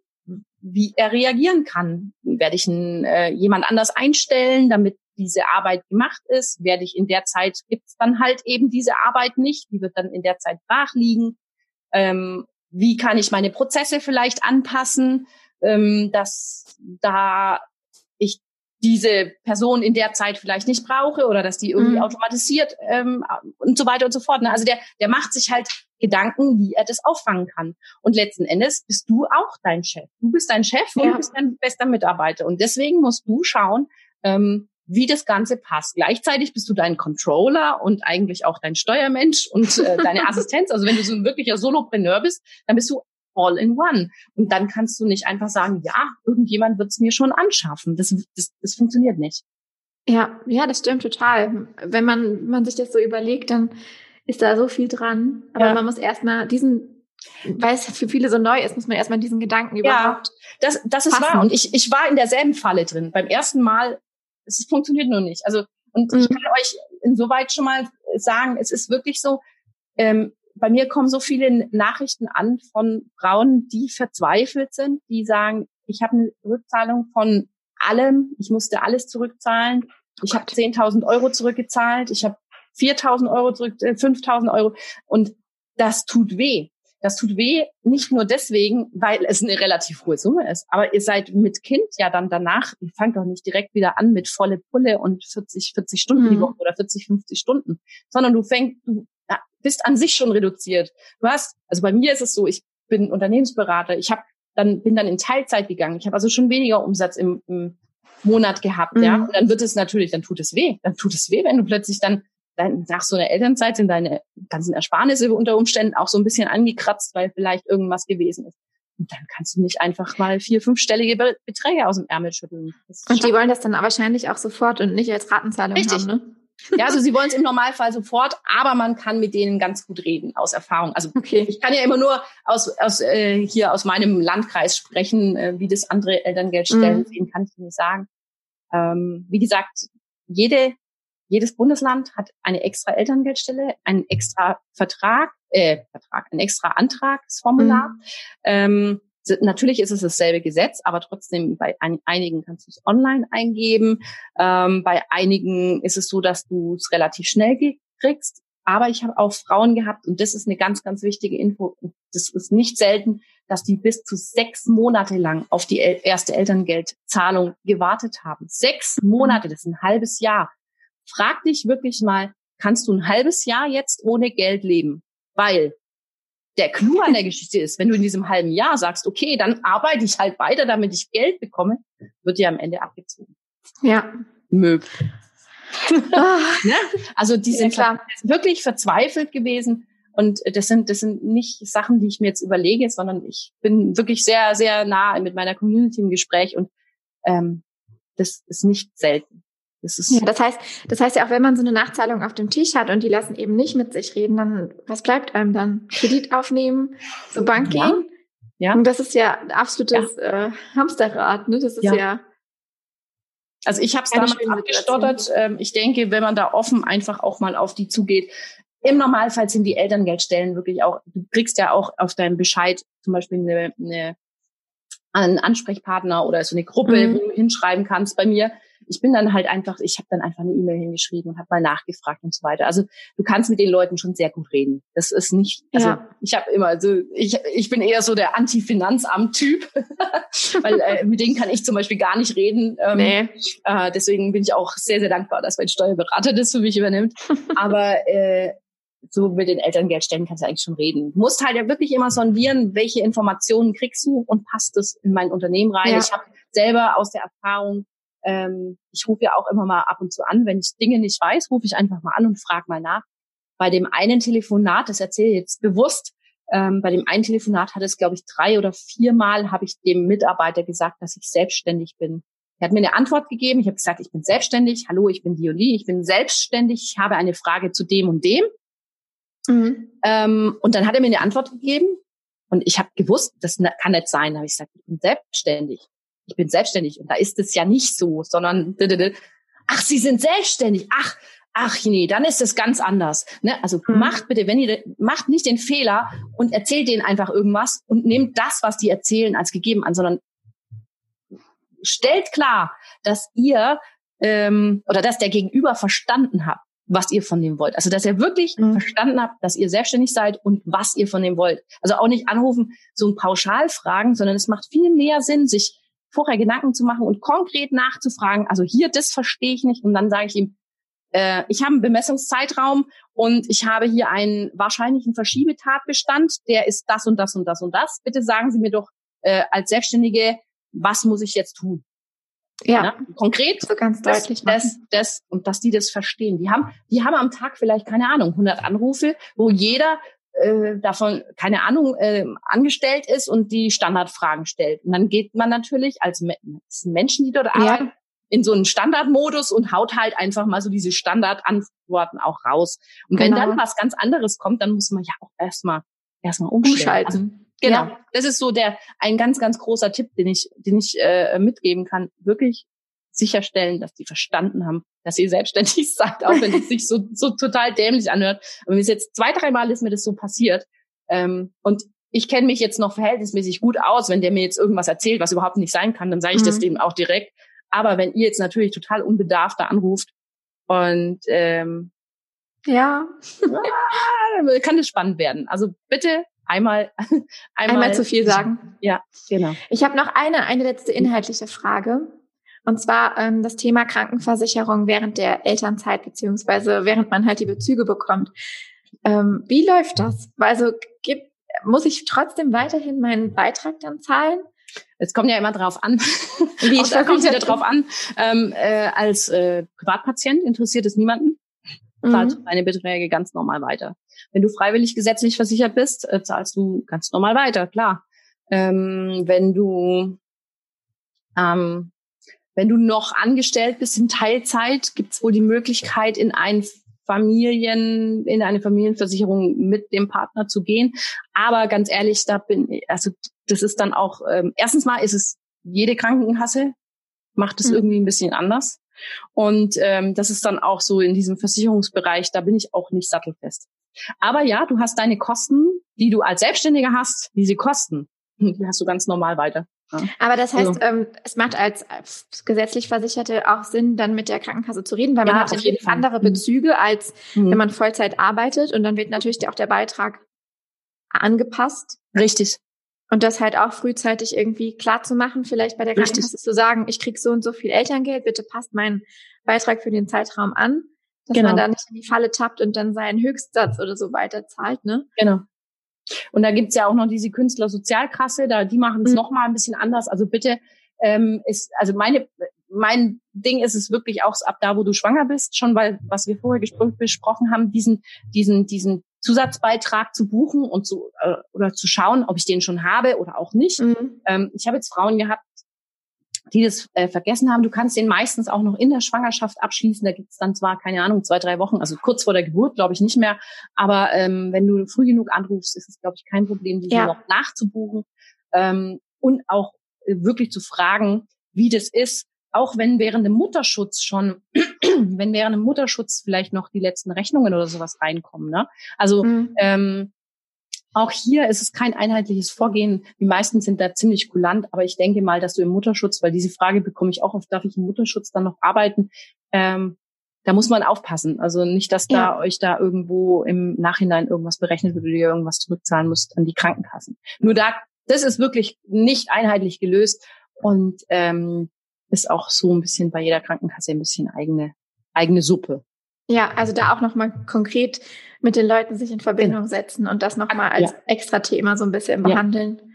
wie er reagieren kann. Werde ich einen, äh, jemand anders einstellen, damit diese Arbeit gemacht ist? Werde ich in der Zeit, gibt's dann halt eben diese Arbeit nicht, die wird dann in der Zeit brach liegen. Ähm, wie kann ich meine Prozesse vielleicht anpassen, ähm, dass da ich diese Person in der Zeit vielleicht nicht brauche oder dass die irgendwie mhm. automatisiert ähm, und so weiter und so fort. Ne? Also der, der macht sich halt Gedanken, wie er das auffangen kann. Und letzten Endes bist du auch dein Chef. Du bist dein Chef und ja. du bist dein bester Mitarbeiter. Und deswegen musst du schauen, ähm, wie das Ganze passt. Gleichzeitig bist du dein Controller und eigentlich auch dein Steuermensch und äh, deine [LAUGHS] Assistenz. Also wenn du so ein wirklicher Solopreneur bist, dann bist du all in one. Und dann kannst du nicht einfach sagen, ja, irgendjemand wird es mir schon anschaffen. Das, das, das funktioniert nicht. Ja, ja, das stimmt total. Wenn man, man sich das so überlegt, dann ist da so viel dran. Aber ja. man muss erstmal diesen, weil es für viele so neu ist, muss man erstmal diesen Gedanken überhaupt. Ja, das, das ist passen. wahr. Und ich, ich war in derselben Falle drin. Beim ersten Mal, es funktioniert nur nicht. Also, und mhm. ich kann euch insoweit schon mal sagen, es ist wirklich so, ähm, bei mir kommen so viele Nachrichten an von Frauen, die verzweifelt sind, die sagen, ich habe eine Rückzahlung von allem, ich musste alles zurückzahlen, ich habe 10.000 Euro zurückgezahlt, ich habe 4.000 Euro zurück, 5.000 äh, Euro und das tut weh. Das tut weh, nicht nur deswegen, weil es eine relativ hohe Summe ist, aber ihr seid mit Kind ja dann danach, ihr fangt doch nicht direkt wieder an mit volle Pulle und 40, 40 Stunden mhm. die Woche oder 40, 50 Stunden, sondern du fängst, du bist an sich schon reduziert. Du hast, also bei mir ist es so, ich bin Unternehmensberater, ich habe dann bin dann in Teilzeit gegangen. Ich habe also schon weniger Umsatz im, im Monat gehabt, mhm. ja. Und dann wird es natürlich, dann tut es weh. Dann tut es weh, wenn du plötzlich dann dein, nach so einer Elternzeit sind deine ganzen Ersparnisse unter Umständen auch so ein bisschen angekratzt, weil vielleicht irgendwas gewesen ist. Und dann kannst du nicht einfach mal vier, fünfstellige Beträge aus dem Ärmel schütteln. Und die wollen das dann wahrscheinlich auch sofort und nicht als Ratenzahlung Richtig. haben, ne? Ja, also sie wollen es im Normalfall sofort, aber man kann mit denen ganz gut reden aus Erfahrung. Also okay. ich kann ja immer nur aus, aus äh, hier aus meinem Landkreis sprechen, äh, wie das andere Elterngeldstellen mhm. sehen, kann ich nicht sagen. Ähm, wie gesagt, jede jedes Bundesland hat eine extra Elterngeldstelle, einen extra Vertrag, äh, Vertrag, ein extra Antragsformular. Mhm. Ähm, Natürlich ist es dasselbe Gesetz, aber trotzdem bei einigen kannst du es online eingeben. Ähm, bei einigen ist es so, dass du es relativ schnell kriegst. Aber ich habe auch Frauen gehabt, und das ist eine ganz, ganz wichtige Info. Das ist nicht selten, dass die bis zu sechs Monate lang auf die erste Elterngeldzahlung gewartet haben. Sechs Monate, das ist ein halbes Jahr. Frag dich wirklich mal, kannst du ein halbes Jahr jetzt ohne Geld leben? Weil der Clou an der [LAUGHS] Geschichte ist, wenn du in diesem halben Jahr sagst, okay, dann arbeite ich halt weiter, damit ich Geld bekomme, wird dir am Ende abgezogen. Ja. Möb. [LAUGHS] Ah. ne? Also die sind ja, wirklich verzweifelt gewesen. Und das sind, das sind nicht Sachen, die ich mir jetzt überlege, sondern ich bin wirklich sehr, sehr nah mit meiner Community im Gespräch und ähm, das ist nicht selten. Das, ist ja, das heißt, das heißt ja auch, wenn man so eine Nachzahlung auf dem Tisch hat und die lassen eben nicht mit sich reden, dann was bleibt einem dann? Kredit aufnehmen, zur Bank ja. gehen? Ja. Und das ist ja ein absolutes ja. Äh, Hamsterrad, ne? Das ist ja. ja also ich habe es damals abgestottert. Ähm, ich denke, wenn man da offen einfach auch mal auf die zugeht. Im Normalfall sind die Elterngeldstellen wirklich auch, du kriegst ja auch auf deinem Bescheid zum Beispiel eine, eine einen Ansprechpartner oder so eine Gruppe, mhm. wo du hinschreiben kannst. Bei mir ich bin dann halt einfach, ich habe dann einfach eine E-Mail hingeschrieben und habe mal nachgefragt und so weiter. Also du kannst mit den Leuten schon sehr gut reden. Das ist nicht, also ja. ich habe immer, also ich, ich bin eher so der Anti-Finanzamt-Typ, [LAUGHS] weil äh, mit denen kann ich zum Beispiel gar nicht reden. Ähm, nee. äh, deswegen bin ich auch sehr, sehr dankbar, dass mein Steuerberater das für mich übernimmt. [LAUGHS] Aber äh, so mit den Elterngeldstellen kannst du eigentlich schon reden. Du musst halt ja wirklich immer sondieren, welche Informationen kriegst du und passt das in mein Unternehmen rein. Ja. Ich habe selber aus der Erfahrung ähm, ich rufe ja auch immer mal ab und zu an, wenn ich Dinge nicht weiß, rufe ich einfach mal an und frage mal nach. Bei dem einen Telefonat, das erzähle ich jetzt bewusst, ähm, bei dem einen Telefonat hat es, glaube ich, drei oder viermal habe ich dem Mitarbeiter gesagt, dass ich selbstständig bin. Er hat mir eine Antwort gegeben. Ich habe gesagt, ich bin selbstständig. Hallo, ich bin die und die. Ich bin selbstständig. Ich habe eine Frage zu dem und dem. Mhm. Ähm, und dann hat er mir eine Antwort gegeben. Und ich habe gewusst, das kann nicht sein. Da habe ich gesagt, ich bin selbstständig ich bin selbstständig und da ist es ja nicht so, sondern ach, Sie sind selbstständig, ach, ach nee, dann ist es ganz anders. Ne? Also mhm. macht bitte, wenn ihr macht nicht den Fehler und erzählt denen einfach irgendwas und nehmt das, was die erzählen, als gegeben an, sondern stellt klar, dass ihr ähm, oder dass der Gegenüber verstanden hat, was ihr von dem wollt. Also dass ihr wirklich mhm. verstanden habt, dass ihr selbstständig seid und was ihr von dem wollt. Also auch nicht anrufen, so ein Pauschalfragen, sondern es macht viel mehr Sinn, sich vorher Gedanken zu machen und konkret nachzufragen, also hier, das verstehe ich nicht. Und dann sage ich ihm, äh, ich habe einen Bemessungszeitraum und ich habe hier einen wahrscheinlichen Verschiebetatbestand, der ist das und das und das und das. Bitte sagen Sie mir doch äh, als Selbstständige, was muss ich jetzt tun? Ja, ja konkret. So ganz deutlich. Das, das, das, und dass die das verstehen. Die haben, die haben am Tag vielleicht keine Ahnung 100 Anrufe, wo jeder äh, davon, keine Ahnung, äh, angestellt ist und die Standardfragen stellt. Und dann geht man natürlich als Me Menschen, die dort ja. arbeiten, in so einen Standardmodus und haut halt einfach mal so diese Standardantworten auch raus. Und genau. wenn dann was ganz anderes kommt, dann muss man ja auch erstmal erstmal umschalten. Also, genau. Ja. Das ist so der ein ganz ganz großer Tipp, den ich den ich äh, mitgeben kann. Wirklich sicherstellen, dass die verstanden haben, dass ihr selbstständig [LAUGHS] seid, auch wenn es sich so, so total dämlich anhört. Aber mir ist jetzt zwei, dreimal ist mir das so passiert. Ähm, und ich kenne mich jetzt noch verhältnismäßig gut aus. Wenn der mir jetzt irgendwas erzählt, was überhaupt nicht sein kann, dann sage ich mhm. das dem auch direkt. Aber wenn ihr jetzt natürlich total unbedarft da anruft und ähm, ja, kann das spannend werden. Also bitte einmal [LAUGHS] einmal, einmal zu viel sagen. Ja, genau. Ich habe noch eine eine letzte inhaltliche Frage. Und zwar ähm, das Thema Krankenversicherung während der Elternzeit beziehungsweise während man halt die Bezüge bekommt. Ähm, wie läuft das? Also gibt, muss ich trotzdem weiterhin meinen Beitrag dann zahlen? Es kommt ja immer drauf an. [LAUGHS] Wie ich da kommt wieder [LAUGHS] drauf an. Ähm, äh, als äh, Privatpatient interessiert es niemanden. Zahlst mhm. deine Beträge ganz normal weiter. Wenn du freiwillig gesetzlich versichert bist, äh, zahlst du ganz normal weiter, klar. Ähm, wenn du ähm, wenn du noch angestellt bist in Teilzeit, gibt es wohl die Möglichkeit, in ein Familien, in eine Familienversicherung mit dem Partner zu gehen. Aber ganz ehrlich, da bin ich, also das ist dann auch, ähm, erstens mal ist es jede Krankenkasse macht es mhm. irgendwie ein bisschen anders. Und ähm, das ist dann auch so in diesem Versicherungsbereich, da bin ich auch nicht sattelfest. Aber ja, du hast deine Kosten, die du als Selbstständiger hast, diese Kosten, die hast du ganz normal weiter. Aber das heißt, also, ähm, es macht als, als, gesetzlich Versicherte auch Sinn, dann mit der Krankenkasse zu reden, weil man ja, hat natürlich andere mhm. Bezüge, als mhm. wenn man Vollzeit arbeitet und dann wird natürlich auch der Beitrag angepasst. Richtig. Und das halt auch frühzeitig irgendwie klar zu machen, vielleicht bei der Krankenkasse zu sagen, ich krieg so und so viel Elterngeld, bitte passt meinen Beitrag für den Zeitraum an, dass genau. man da nicht in die Falle tappt und dann seinen Höchstsatz oder so weiter zahlt, ne? Genau. Und da gibt's ja auch noch diese Künstlersozialkasse, da die machen es mhm. noch mal ein bisschen anders. Also bitte ähm, ist, also meine, mein Ding ist es wirklich auch ab da, wo du schwanger bist, schon weil, was wir vorher besprochen haben, diesen, diesen, diesen Zusatzbeitrag zu buchen und zu äh, oder zu schauen, ob ich den schon habe oder auch nicht. Mhm. Ähm, ich habe jetzt Frauen gehabt, die das äh, vergessen haben. Du kannst den meistens auch noch in der Schwangerschaft abschließen. Da gibt's dann zwar, keine Ahnung, zwei, drei Wochen, also kurz vor der Geburt, glaube ich, nicht mehr. Aber ähm, wenn du früh genug anrufst, ist es, glaube ich, kein Problem, diese ja. noch nachzubuchen ähm, und auch äh, wirklich zu fragen, wie das ist, auch wenn während dem Mutterschutz schon, [CLEARS THROAT] wenn während dem Mutterschutz vielleicht noch die letzten Rechnungen oder sowas reinkommen. Ne? Also mhm. ähm, auch hier ist es kein einheitliches Vorgehen. Die meisten sind da ziemlich kulant, aber ich denke mal, dass du im Mutterschutz, weil diese Frage bekomme ich auch oft, darf ich im Mutterschutz dann noch arbeiten? Ähm, da muss man aufpassen. Also nicht, dass da ja. euch da irgendwo im Nachhinein irgendwas berechnet wird oder ihr irgendwas zurückzahlen müsst an die Krankenkassen. Nur da, das ist wirklich nicht einheitlich gelöst und ähm, ist auch so ein bisschen bei jeder Krankenkasse ein bisschen eigene eigene Suppe. Ja, also da auch nochmal konkret mit den Leuten sich in Verbindung genau. setzen und das nochmal als ja. extra Thema so ein bisschen behandeln. Ja.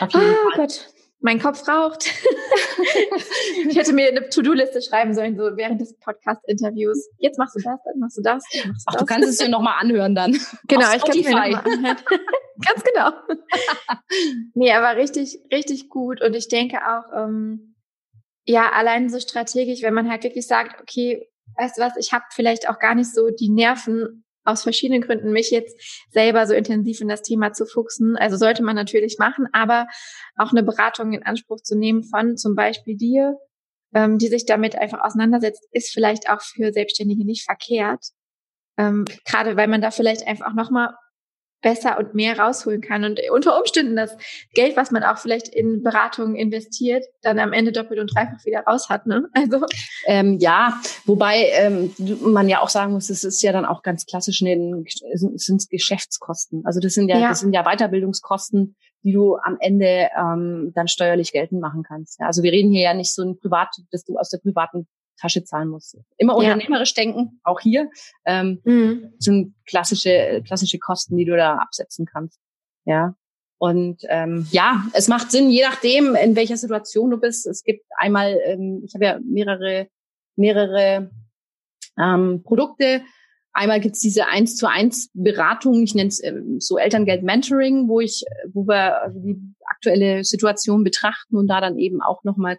Ah, Fall. Gott, mein Kopf raucht. [LAUGHS] ich hätte mir eine To-Do-Liste schreiben sollen, so während des Podcast-Interviews. Jetzt machst du das, dann machst du das. Machst du Ach, das. du kannst es dir nochmal anhören dann. Genau, ich kann es mir nochmal anhören. [LAUGHS] Ganz genau. [LAUGHS] nee, aber richtig, richtig gut. Und ich denke auch, ähm, ja, allein so strategisch, wenn man halt wirklich sagt, okay, weißt du was, ich habe vielleicht auch gar nicht so die Nerven aus verschiedenen Gründen, mich jetzt selber so intensiv in das Thema zu fuchsen. Also sollte man natürlich machen, aber auch eine Beratung in Anspruch zu nehmen von zum Beispiel dir, ähm, die sich damit einfach auseinandersetzt, ist vielleicht auch für Selbstständige nicht verkehrt. Ähm, Gerade weil man da vielleicht einfach auch nochmal besser und mehr rausholen kann und unter Umständen das Geld, was man auch vielleicht in Beratungen investiert, dann am Ende doppelt und dreifach wieder raus hat. Ne? Also ähm, ja, wobei ähm, man ja auch sagen muss, es ist ja dann auch ganz klassisch sind Geschäftskosten. Also das sind ja, ja, das sind ja Weiterbildungskosten, die du am Ende ähm, dann steuerlich geltend machen kannst. Ja, also wir reden hier ja nicht so ein Privat, dass du aus der privaten Tasche zahlen muss. Immer ja. unternehmerisch denken, auch hier. Ähm, mhm. sind klassische, klassische Kosten, die du da absetzen kannst. Ja. Und ähm, ja, es macht Sinn, je nachdem, in welcher Situation du bist. Es gibt einmal, ähm, ich habe ja mehrere, mehrere ähm, Produkte. Einmal gibt's diese eins zu eins Beratung, ich nenne es ähm, so Elterngeld Mentoring, wo ich, wo wir die aktuelle Situation betrachten und da dann eben auch nochmal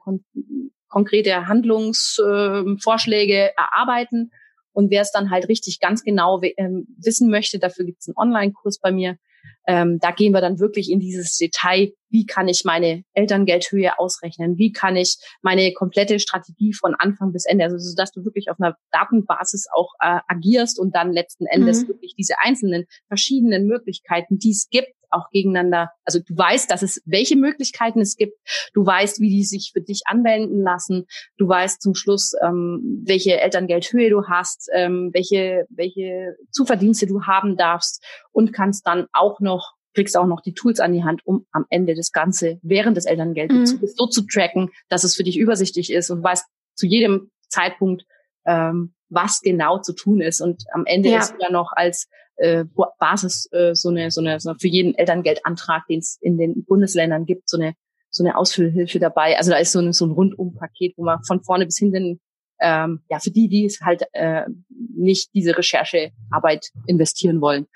konkrete Handlungsvorschläge äh, erarbeiten. Und wer es dann halt richtig ganz genau ähm, wissen möchte, dafür gibt es einen Online-Kurs bei mir. Ähm, da gehen wir dann wirklich in dieses Detail, wie kann ich meine Elterngeldhöhe ausrechnen, wie kann ich meine komplette Strategie von Anfang bis Ende, also so dass du wirklich auf einer Datenbasis auch äh, agierst und dann letzten Endes mhm. wirklich diese einzelnen verschiedenen Möglichkeiten, die es gibt, auch gegeneinander, also du weißt, dass es welche Möglichkeiten es gibt, du weißt, wie die sich für dich anwenden lassen, du weißt zum Schluss, ähm, welche Elterngeldhöhe du hast, ähm, welche welche Zuverdienste du haben darfst und kannst dann auch noch kriegst auch noch die Tools an die Hand, um am Ende das Ganze während des Elterngeldbezugs mhm. so zu tracken, dass es für dich übersichtlich ist und weißt zu jedem Zeitpunkt, ähm, was genau zu tun ist. Und am Ende ja. ist ja noch als äh, Basis äh, so, eine, so eine so für jeden Elterngeldantrag, den es in den Bundesländern gibt, so eine so eine Ausfüllhilfe dabei. Also da ist so ein, so ein Rundumpaket, wo man von vorne bis hinten ähm, ja für die, die es halt äh, nicht diese Recherchearbeit investieren wollen.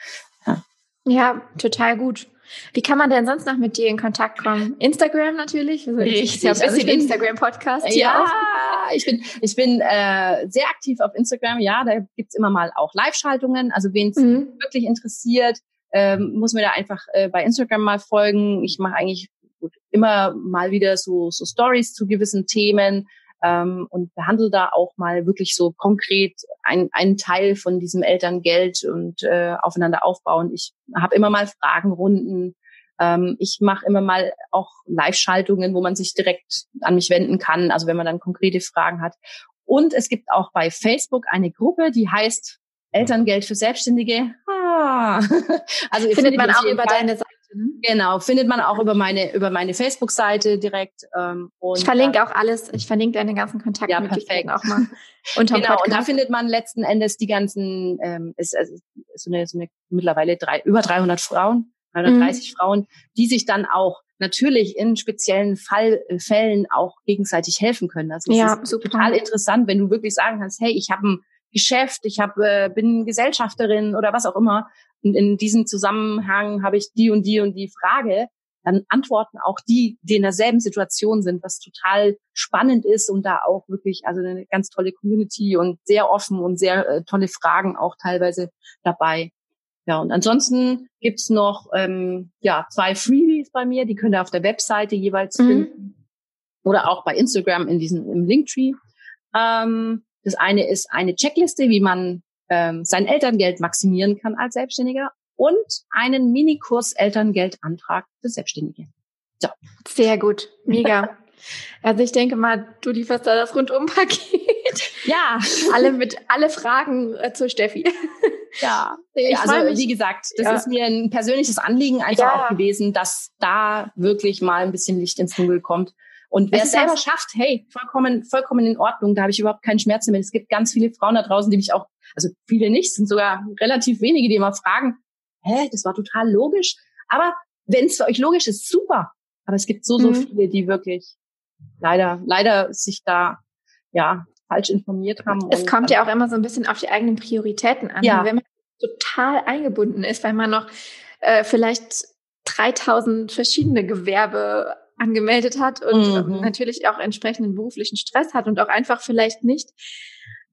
Ja. ja, total gut. Wie kann man denn sonst noch mit dir in Kontakt kommen? Instagram natürlich. Also Richtig. Ja, ein bisschen also Instagram-Podcast. Ja, ich bin, ich bin äh, sehr aktiv auf Instagram. Ja, da gibt's immer mal auch Live-Schaltungen. Also wen es mhm. wirklich interessiert, ähm, muss mir da einfach äh, bei Instagram mal folgen. Ich mache eigentlich gut, immer mal wieder so, so Stories zu gewissen Themen ähm, und behandle da auch mal wirklich so konkret ein, einen Teil von diesem Elterngeld und äh, aufeinander aufbauen. Ich habe immer mal Fragenrunden. Ähm, ich mache immer mal auch Live-Schaltungen, wo man sich direkt an mich wenden kann, also wenn man dann konkrete Fragen hat. Und es gibt auch bei Facebook eine Gruppe, die heißt Elterngeld für Selbstständige. Ah. [LAUGHS] Also findet man auch über Fall. deine Seite Mhm. Genau, findet man auch über meine über meine Facebook-Seite direkt. Ähm, und, ich verlinke auch alles. Ich verlinke deine ganzen Kontaktmöglichkeiten ja, auch mal [LAUGHS] unter Genau, Podcast. und da findet man letzten Endes die ganzen ähm, ist, also, ist so eine, so eine mittlerweile drei, über 300 Frauen, 330 mhm. Frauen, die sich dann auch natürlich in speziellen Fall, äh, Fällen auch gegenseitig helfen können. Also ja, ist super. total interessant, wenn du wirklich sagen kannst, hey, ich habe ein Geschäft, ich hab, äh, bin Gesellschafterin oder was auch immer und in diesem Zusammenhang habe ich die und die und die Frage, dann antworten auch die, die in derselben Situation sind, was total spannend ist und da auch wirklich also eine ganz tolle Community und sehr offen und sehr äh, tolle Fragen auch teilweise dabei. Ja, und ansonsten gibt's noch ähm, ja zwei Freebies bei mir, die könnt ihr auf der Webseite jeweils mhm. finden oder auch bei Instagram in diesem im Linktree. Ähm, das eine ist eine Checkliste, wie man ähm, sein Elterngeld maximieren kann als Selbstständiger und einen Minikurs Elterngeldantrag für Selbstständige. So. Sehr gut, mega. Also ich denke mal, du lieferst da das Rundumpaket. Ja. alle mit alle Fragen äh, zur Steffi. Ja. Ich also mich, wie gesagt, das ja. ist mir ein persönliches Anliegen einfach ja. auch gewesen, dass da wirklich mal ein bisschen Licht ins Dunkel kommt. Und wer es selber schafft, hey, vollkommen, vollkommen in Ordnung, da habe ich überhaupt keinen Schmerz mehr. Es gibt ganz viele Frauen da draußen, die mich auch also viele nicht, sind sogar relativ wenige, die immer fragen, hä, das war total logisch. Aber wenn es für euch logisch ist, super. Aber es gibt so, so mhm. viele, die wirklich leider, leider sich da, ja, falsch informiert haben. Es kommt ja auch immer so ein bisschen auf die eigenen Prioritäten an. Ja. Wenn man total eingebunden ist, weil man noch äh, vielleicht 3000 verschiedene Gewerbe angemeldet hat und mhm. natürlich auch entsprechenden beruflichen Stress hat und auch einfach vielleicht nicht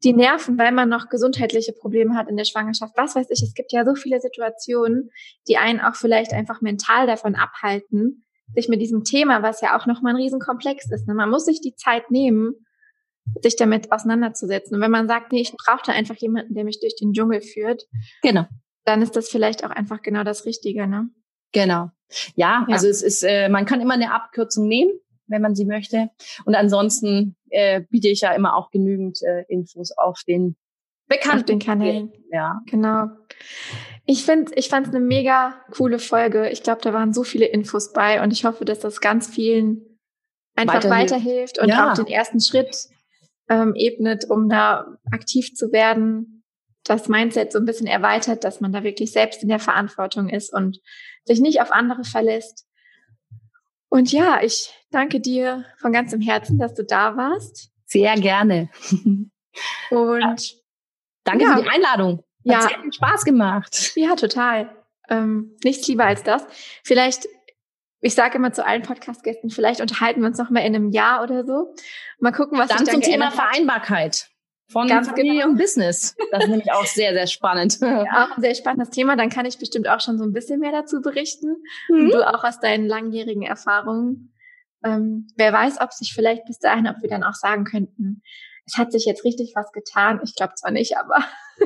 die Nerven, weil man noch gesundheitliche Probleme hat in der Schwangerschaft. Was weiß ich, es gibt ja so viele Situationen, die einen auch vielleicht einfach mental davon abhalten, sich mit diesem Thema, was ja auch nochmal ein Riesenkomplex ist. Ne? Man muss sich die Zeit nehmen, sich damit auseinanderzusetzen. Und wenn man sagt, nee, ich brauche da einfach jemanden, der mich durch den Dschungel führt, genau. dann ist das vielleicht auch einfach genau das Richtige, ne? Genau. Ja, ja. also es ist, äh, man kann immer eine Abkürzung nehmen wenn man sie möchte. Und ansonsten äh, biete ich ja immer auch genügend äh, Infos auf den bekannten auf den Kanälen. Ja, genau. Ich finde, ich fand es eine mega coole Folge. Ich glaube, da waren so viele Infos bei und ich hoffe, dass das ganz vielen einfach weiterhilft, weiterhilft und ja. auch den ersten Schritt ähm, ebnet, um da aktiv zu werden, das Mindset so ein bisschen erweitert, dass man da wirklich selbst in der Verantwortung ist und sich nicht auf andere verlässt. Und ja, ich danke dir von ganzem Herzen, dass du da warst. Sehr gerne. [LAUGHS] Und danke ja. für die Einladung. Hat ja. sehr viel Spaß gemacht. Ja, total. Ähm, nichts lieber als das. Vielleicht, ich sage immer zu allen Podcast-Gästen, vielleicht unterhalten wir uns noch mal in einem Jahr oder so. Mal gucken, was dann sich dann zum Thema Vereinbarkeit von Ganz Familie genau. und Business. Das ist nämlich auch sehr, sehr spannend. [LAUGHS] Ja, auch ein sehr spannendes Thema. Dann kann ich bestimmt auch schon so ein bisschen mehr dazu berichten. Mhm. Und du auch aus deinen langjährigen Erfahrungen. Ähm, wer weiß, ob sich vielleicht bis dahin, ob wir dann auch sagen könnten, es hat sich jetzt richtig was getan. Ich glaube zwar nicht, aber [LAUGHS]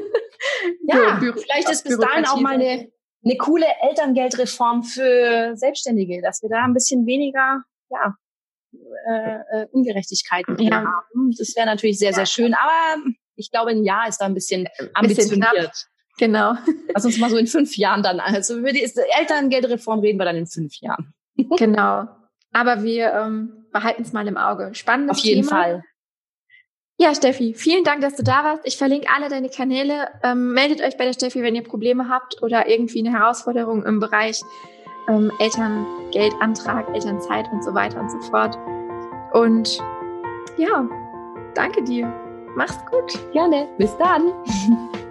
ja, vielleicht ist bis dahin auch mal eine, eine coole Elterngeldreform für Selbstständige, dass wir da ein bisschen weniger, ja, äh, äh, Ungerechtigkeiten ja. haben. Das wäre natürlich sehr, sehr schön. Aber ich glaube, ein Jahr ist da ein bisschen ambitioniert. Bisschen genau. Lass uns mal so in fünf Jahren dann, also über die Elterngeldreform reden wir dann in fünf Jahren. genau. Aber wir ähm, behalten es mal im Auge. Spannendes Auf jeden Thema. Fall. Ja, Steffi, vielen Dank, dass du da warst. Ich verlinke alle deine Kanäle. Ähm, meldet euch bei der Steffi, wenn ihr Probleme habt oder irgendwie eine Herausforderung im Bereich ähm, Elterngeldantrag, Elternzeit und so weiter und so fort. Und ja, danke dir. Mach's gut. Gerne. Bis dann. [LAUGHS]